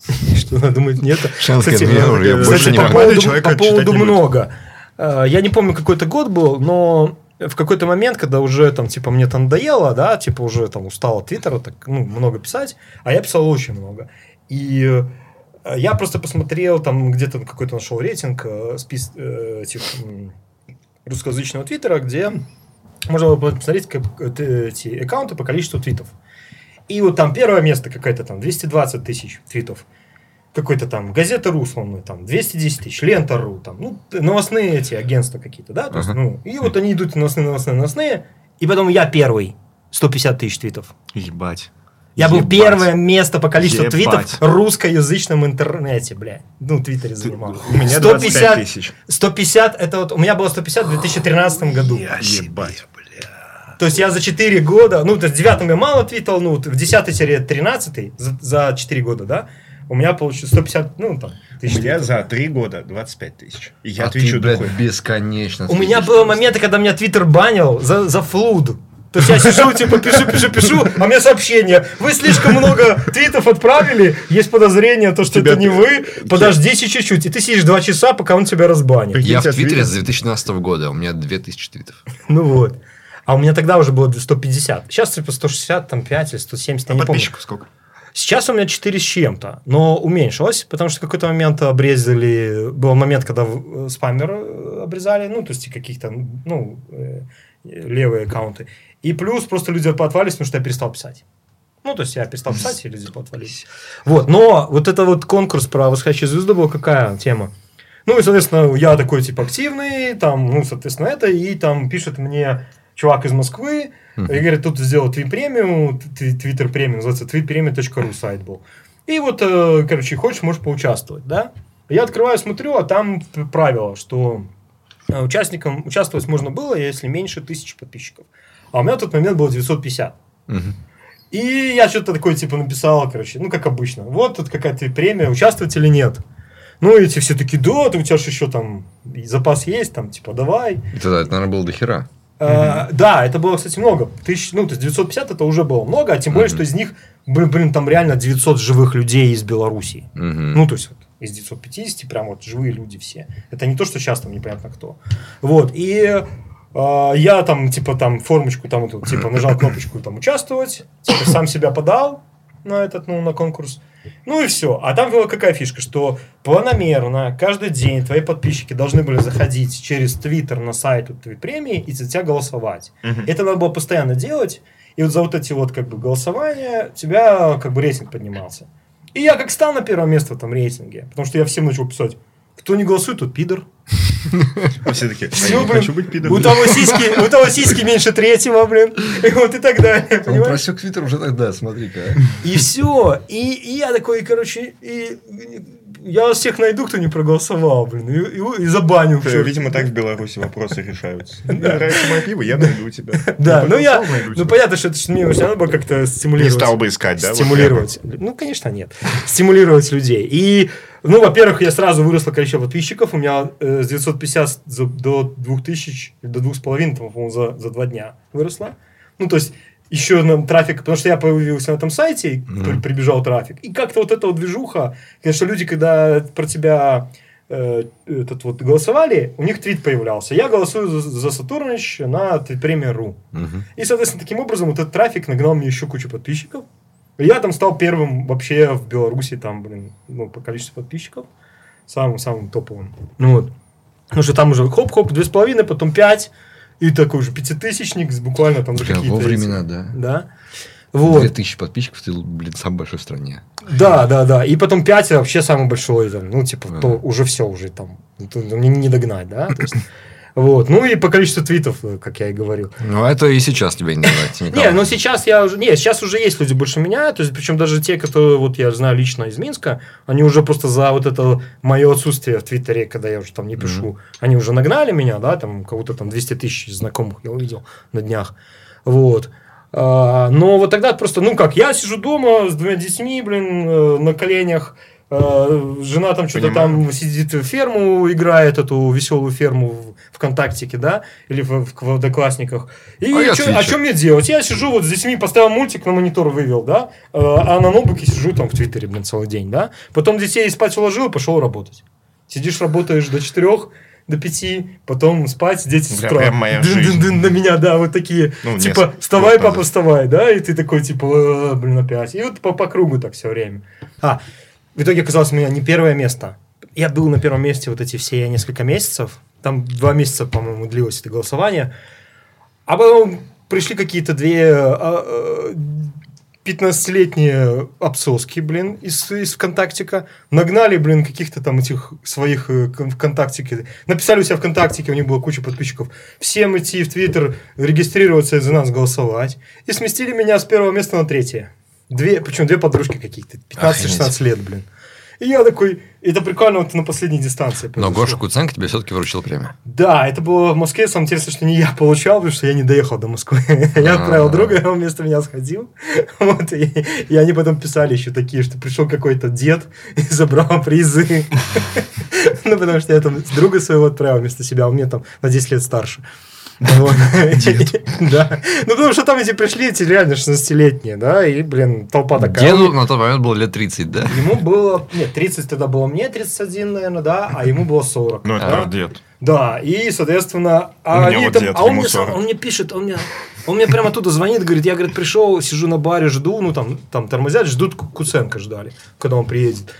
Что она думает, нет. Женская Кстати, я кстати, больше не по могу. поводу, по много. Э, Я не помню, какой-то год был, но в какой-то момент, когда уже там, типа, мне там надоело, да, типа, уже там устал от Твиттера, так, ну, много писать, а я писал очень много. И э, я просто посмотрел, там, где-то какой-то нашел рейтинг э, спис э, этих русскоязычного Твиттера, где можно было посмотреть как, э, эти аккаунты по количеству твитов. И вот там первое место какое-то там 220 тысяч твитов. Какой-то там газета РУ, условно, там 210 тысяч, лента РУ, там, ну, новостные эти агентства какие-то, да, то есть, ну, и вот они идут новостные, новостные, новостные, и потом я первый, 150 тысяч твитов. Ебать. Я был Ебать. первое место по количеству Ебать. твитов в русскоязычном интернете, бля. Ну, твиттере занимал. У меня 25 тысяч. 150, это вот, у меня было 150 в 2013 году. Ебать. То есть я за 4 года, ну, то есть в девятом я мало твитал, ну, в 10-13 за, за 4 года, да, у меня получилось 150, ну, там, У тысяч меня твитов. за 3 года 25 тысяч. И я а отвечу ты, блядь, бесконечно. У меня было моменты, когда меня твиттер банил за, за флуд. То есть я сижу, типа, пишу, пишу, пишу, а мне сообщение. Вы слишком много твитов отправили, есть подозрение, то, что Тебя- это не вы. Подождите чуть-чуть. И ты сидишь два часа, пока он тебя разбанит. Я в Твиттере с 2012 года, у меня 2000 твитов. Ну вот. А у меня тогда уже было 150. Сейчас типа 160, там 5 или 170, я А не помню. подписчиков сколько? Сейчас у меня 4 с чем-то, но уменьшилось, потому что в какой-то момент обрезали, был момент, когда э, спамер э, обрезали, ну, то есть каких-то, ну, э, левые аккаунты. И плюс просто люди поотвались, потому что я перестал писать. Ну, то есть я перестал писать, и люди поотвались. Вот, но вот это вот конкурс про восходящую звезду был какая тема? Ну, и, соответственно, я такой, типа, активный, там, ну, соответственно, это, и там пишет мне чувак из Москвы, и говорит, тут сделал твит премиум, твиттер премиум, называется твитпремиум.ру сайт был. И вот, э, короче, хочешь, можешь поучаствовать, да? Я открываю, смотрю, а там правило, что э, участникам участвовать можно было, если меньше тысячи подписчиков. А у меня в тот момент было 950. Мгм. И я что-то такое, типа, написал, короче, ну, как обычно. Вот тут какая-то премия, участвовать или нет. Ну, эти все такие, да, ты у тебя же еще там запас есть, там, типа, давай. Это, это, наверное, было до хера. Э, Да, это было, кстати, много. Тысяч, ну, то есть 950 это уже было много, а тем более, что из них, блин, блин, там реально 900 живых людей из Белоруссии. Мгм. Ну, то есть вот, из 950 прям вот живые люди все. Это не то, что сейчас там непонятно кто. Вот, и э, я там, типа, там формочку, там, вот, типа, нажал кнопочку там участвовать, типа, сам себя подал на этот, ну, на конкурс. Ну и все. А там была какая фишка, что планомерно каждый день твои подписчики должны были заходить через Твиттер на сайт твоей премии и за тебя голосовать. Мгм. Это надо было постоянно делать. И вот за вот эти вот как бы голосования у тебя как бы рейтинг поднимался. И я как стал на первое место в этом рейтинге, потому что я всем начал писать, кто не голосует, тот пидор. А все такие, а я не блин. хочу быть пидором. У того сиськи, у того сиськи меньше третьего, блин. И вот и так далее, Он просек Твиттер уже тогда, смотри-ка. И все. И, и я такой, короче, и я вас всех найду, кто не проголосовал, блин, и, и- и забаню. Э, всё. Видимо, так в Беларуси вопросы решаются. Нравится мое пиво, я найду тебя. Да, Не ну я, ну тебя. понятно, что это мне все равно бы как-то Не стимулировать. стал бы искать, да? стимулировать. Ну, конечно, нет. Стимулировать людей. И, ну, во-первых, я сразу выросло количество подписчиков. У меня э, с 950 за- до 2000, до 2,5, там, по-моему, за, за два дня выросло. Ну, то есть, еще нам трафик, потому что я появился на этом сайте, и при- прибежал трафик. И как-то вот эта вот движуха, конечно, люди, когда про тебя э, этот вот голосовали, у них твит появлялся. Я голосую за, за Сатурныч на премия.ру. Мгм. И, соответственно, таким образом вот этот трафик нагнал мне еще кучу подписчиков. Я там стал первым вообще в Беларуси, там, блин, ну, по количеству подписчиков. Самым-самым топовым. Ну вот. Потому что там уже хоп-хоп, две с половиной, потом пять. И такой уже пятитысячник буквально там за Бля, какие-то... во эти- времена, да. Да. Вот. Две тысячи подписчиков, ты, блин, самый большой в стране. Да, да, да. И потом 5 вообще самый большой. Там, ну, типа, Ага. то уже все, уже там. то Мне не догнать, да? То есть, вот. Ну и по количеству твитов, э, как я и говорил. Ну, это и сейчас тебе не никого. Не, ну сейчас я уже. Не, сейчас уже есть люди больше меня. То есть, причем даже те, которые вот я знаю лично из Минска, они уже просто за вот это мое отсутствие в Твиттере, когда я уже там не пишу, они уже нагнали меня, да, там кого-то там 200 тысяч знакомых я увидел на днях. Вот. А, но вот тогда просто, ну как, я сижу дома с двумя детьми, блин, э, на коленях, жена там что-то там сидит, в ферму играет, эту веселую ферму в ВКонтактике, да, или в, в, в Одноклассниках. И А чё- а что мне делать? Я сижу вот с детьми, поставил мультик, на монитор вывел, да, э, а на ноутбуке сижу там в Твиттере, блин, целый день, да. Потом детей спать уложил и пошел работать. Сидишь, работаешь до четырех, до пяти, потом спать, дети с Бля, утра. прям моя Дын-дын-дын жизнь. на меня, да, вот такие. Ну, типа, вставай, папа, вставай, да, и ты такой, типа, «Э, блин, опять. И вот по, по кругу так все время. А, в итоге оказалось у меня не первое место. Я был на первом месте вот эти все несколько месяцев. Там два месяца, по-моему, длилось это голосование. А потом пришли какие-то две а, а, 15-летние обсоски, блин, из, из ВКонтактика. Нагнали, блин, каких-то там этих своих э, кон- ВКонтактике. Написали у себя ВКонтактике, у них была куча подписчиков. Всем идти в Твиттер, регистрироваться и за нас голосовать. И сместили меня с первого места на третье. Две, причем две подружки какие-то. 15-16 лет, блин. И я такой, это прикольно вот на последней дистанции. Но. Гоша Куценко тебе все-таки вручил премию. Да, это было в Москве. Самое интересное, что не я получал, потому что я не доехал до Москвы. Я отправил А. друга, и он вместо меня сходил. Вот, и, и они потом писали еще такие, что пришел какой-то дед и забрал призы. Ну, потому что я там друга своего отправил вместо себя, он мне там на 10 лет старше. Да. Ну, потому что там эти пришли, эти реально 16-летние, да, и, блин, толпа такая. Деду на тот момент было лет 30, да? Ему было, нет, 30 тогда было мне, 31, наверное, да, а ему было 40. Ну, это дед. Да, и, соответственно, а они вот там- дед, а он мне, сам- 40. он мне пишет, он мне, он мне прямо оттуда звонит, говорит, я, говорит, пришел, сижу на баре, жду, ну, там, там тормозят, ждут, Ку- Куценко ждали, когда он приедет.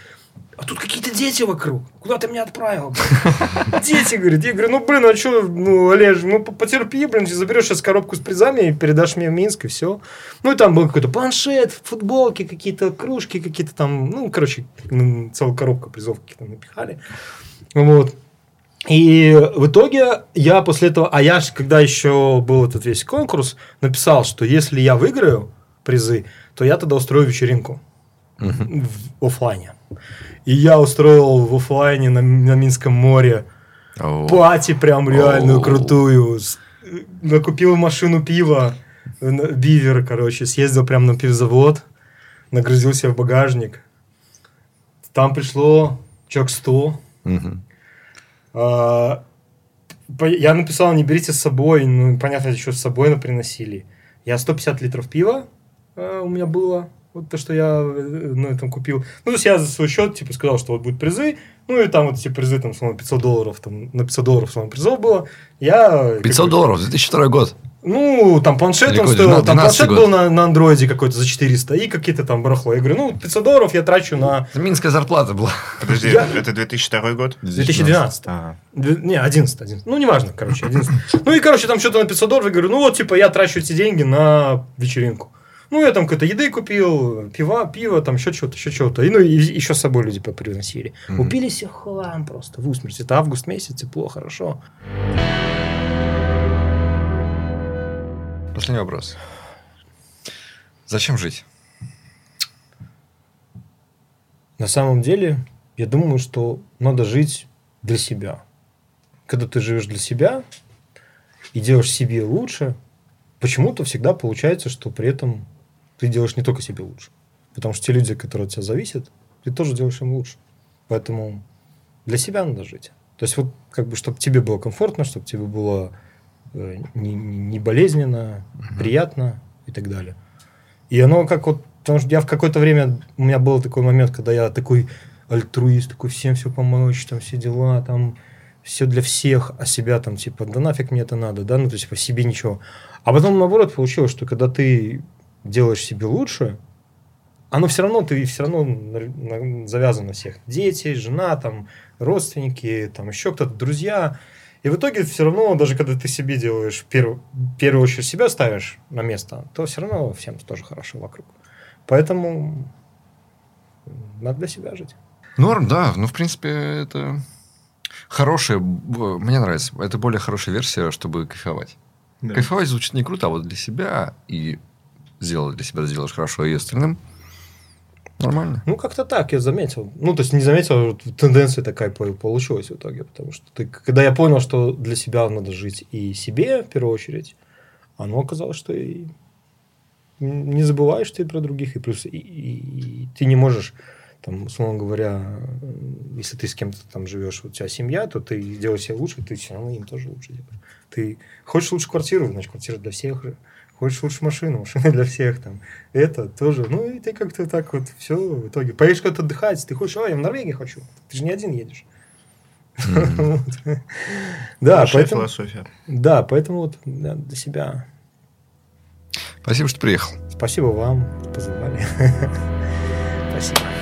А тут какие-то дети вокруг. Куда ты меня отправил? блин?» Дети, говорит. Я говорю, ну, блин, а что, ну, Олеж, ну, потерпи, блин, заберешь сейчас коробку с призами и передашь мне в Минск, и все. Ну, и там был какой-то планшет, футболки, какие-то кружки, какие-то там, ну, короче, м, целая коробка призов какие-то напихали. Вот. И в итоге я после этого, а я, ж, когда еще был этот весь конкурс, написал, что если я выиграю призы, то я тогда устрою вечеринку в офлайне. И я устроил в офлайне на, на Минском море О. пати прям реальную Оу. крутую. Накупил машину пива, бивер, короче, съездил прям на пивзавод, нагрузил себе в багажник. Там пришло человек 100. Мгм. А, Я написал, не берите с собой, ну, понятно, еще с собой приносили. Я 150 литров пива э, у меня было, вот то, что я э, на этом купил. Ну, то есть я за свой счет, типа, сказал, что вот будут призы, ну, и там вот эти призы, там, словно 500 долларов, там, на 500 долларов, словно, призов было. Я... 500 как бы, долларов, 2002 год. Ну, там планшет Или он стоил, там 12 планшет год? был на, на андроиде какой-то за 400, и какие-то там барахло. Я говорю, ну, 500 долларов я трачу на Это минская зарплата была. Подожди, Я- это 2002 год? 2012. А, Две- Не, 11, 11. Ну, неважно, короче, 11. Ну, и, короче, там что-то на 500 долларов. Я говорю, ну, вот, типа, я трачу эти деньги на вечеринку. Ну, я там какой-то еды купил, пива, пиво, там еще что-то, еще что-то. И, ну, и еще с собой люди приносили. Мгм. Упили все хлам просто в усмерть. Это август месяц, тепло, хорошо. Последний вопрос. Зачем жить? На самом деле, я думаю, что надо жить для себя. Когда ты живешь для себя и делаешь себе лучше, почему-то всегда получается, что при этом ты делаешь не только себе лучше. Потому что те люди, которые от тебя зависят, ты тоже делаешь им лучше. Поэтому для себя надо жить. То есть вот как бы, чтобы тебе было комфортно, чтобы тебе было э, не, не болезненно, приятно и так далее. И оно как вот, потому что я в какое-то время, у меня был такой момент, когда я такой альтруист, такой всем все помочь, там все дела, там все для всех, а себя там типа, да нафиг мне это надо, да, ну то есть по себе ничего. А потом наоборот получилось, что когда ты делаешь себе лучше, оно все равно, ты все равно завязан на всех. Дети, жена, там, родственники, там еще кто-то, друзья. И в итоге все равно, даже когда ты себе делаешь, перв, в первую очередь себя ставишь на место, то все равно всем тоже хорошо вокруг. Поэтому надо для себя жить. Норм, да. Ну, в принципе, это хорошая... Мне нравится. Это более хорошая версия, чтобы кайфовать. Да. Кайфовать звучит не круто, а вот для себя и сделать для себя сделаешь хорошо, и остальным нормально. Ну, как-то так я заметил. Ну, то есть, не заметил, а тенденция такая по- получилась в итоге. Потому что ты, когда я понял, что для себя надо жить и себе, в первую очередь, оно оказалось, что и не забываешь ты про других, и плюс и, и- и ты не можешь, там, условно говоря, если ты с кем-то там живешь, у тебя семья, то ты делаешь себе лучше, ты все равно им тоже лучше делаешь. Ты хочешь лучше квартиру, значит, квартира для всех же. Хочешь лучше машину, машина для всех там. Это тоже. Ну, и ты как-то так вот все в итоге. Поедешь куда-то отдыхать, ты хочешь, ой, я в Норвегии хочу. Ты же не один едешь. Да, поэтому, философия. да, поэтому вот для себя. Спасибо, что приехал. Спасибо вам, позвали. Спасибо.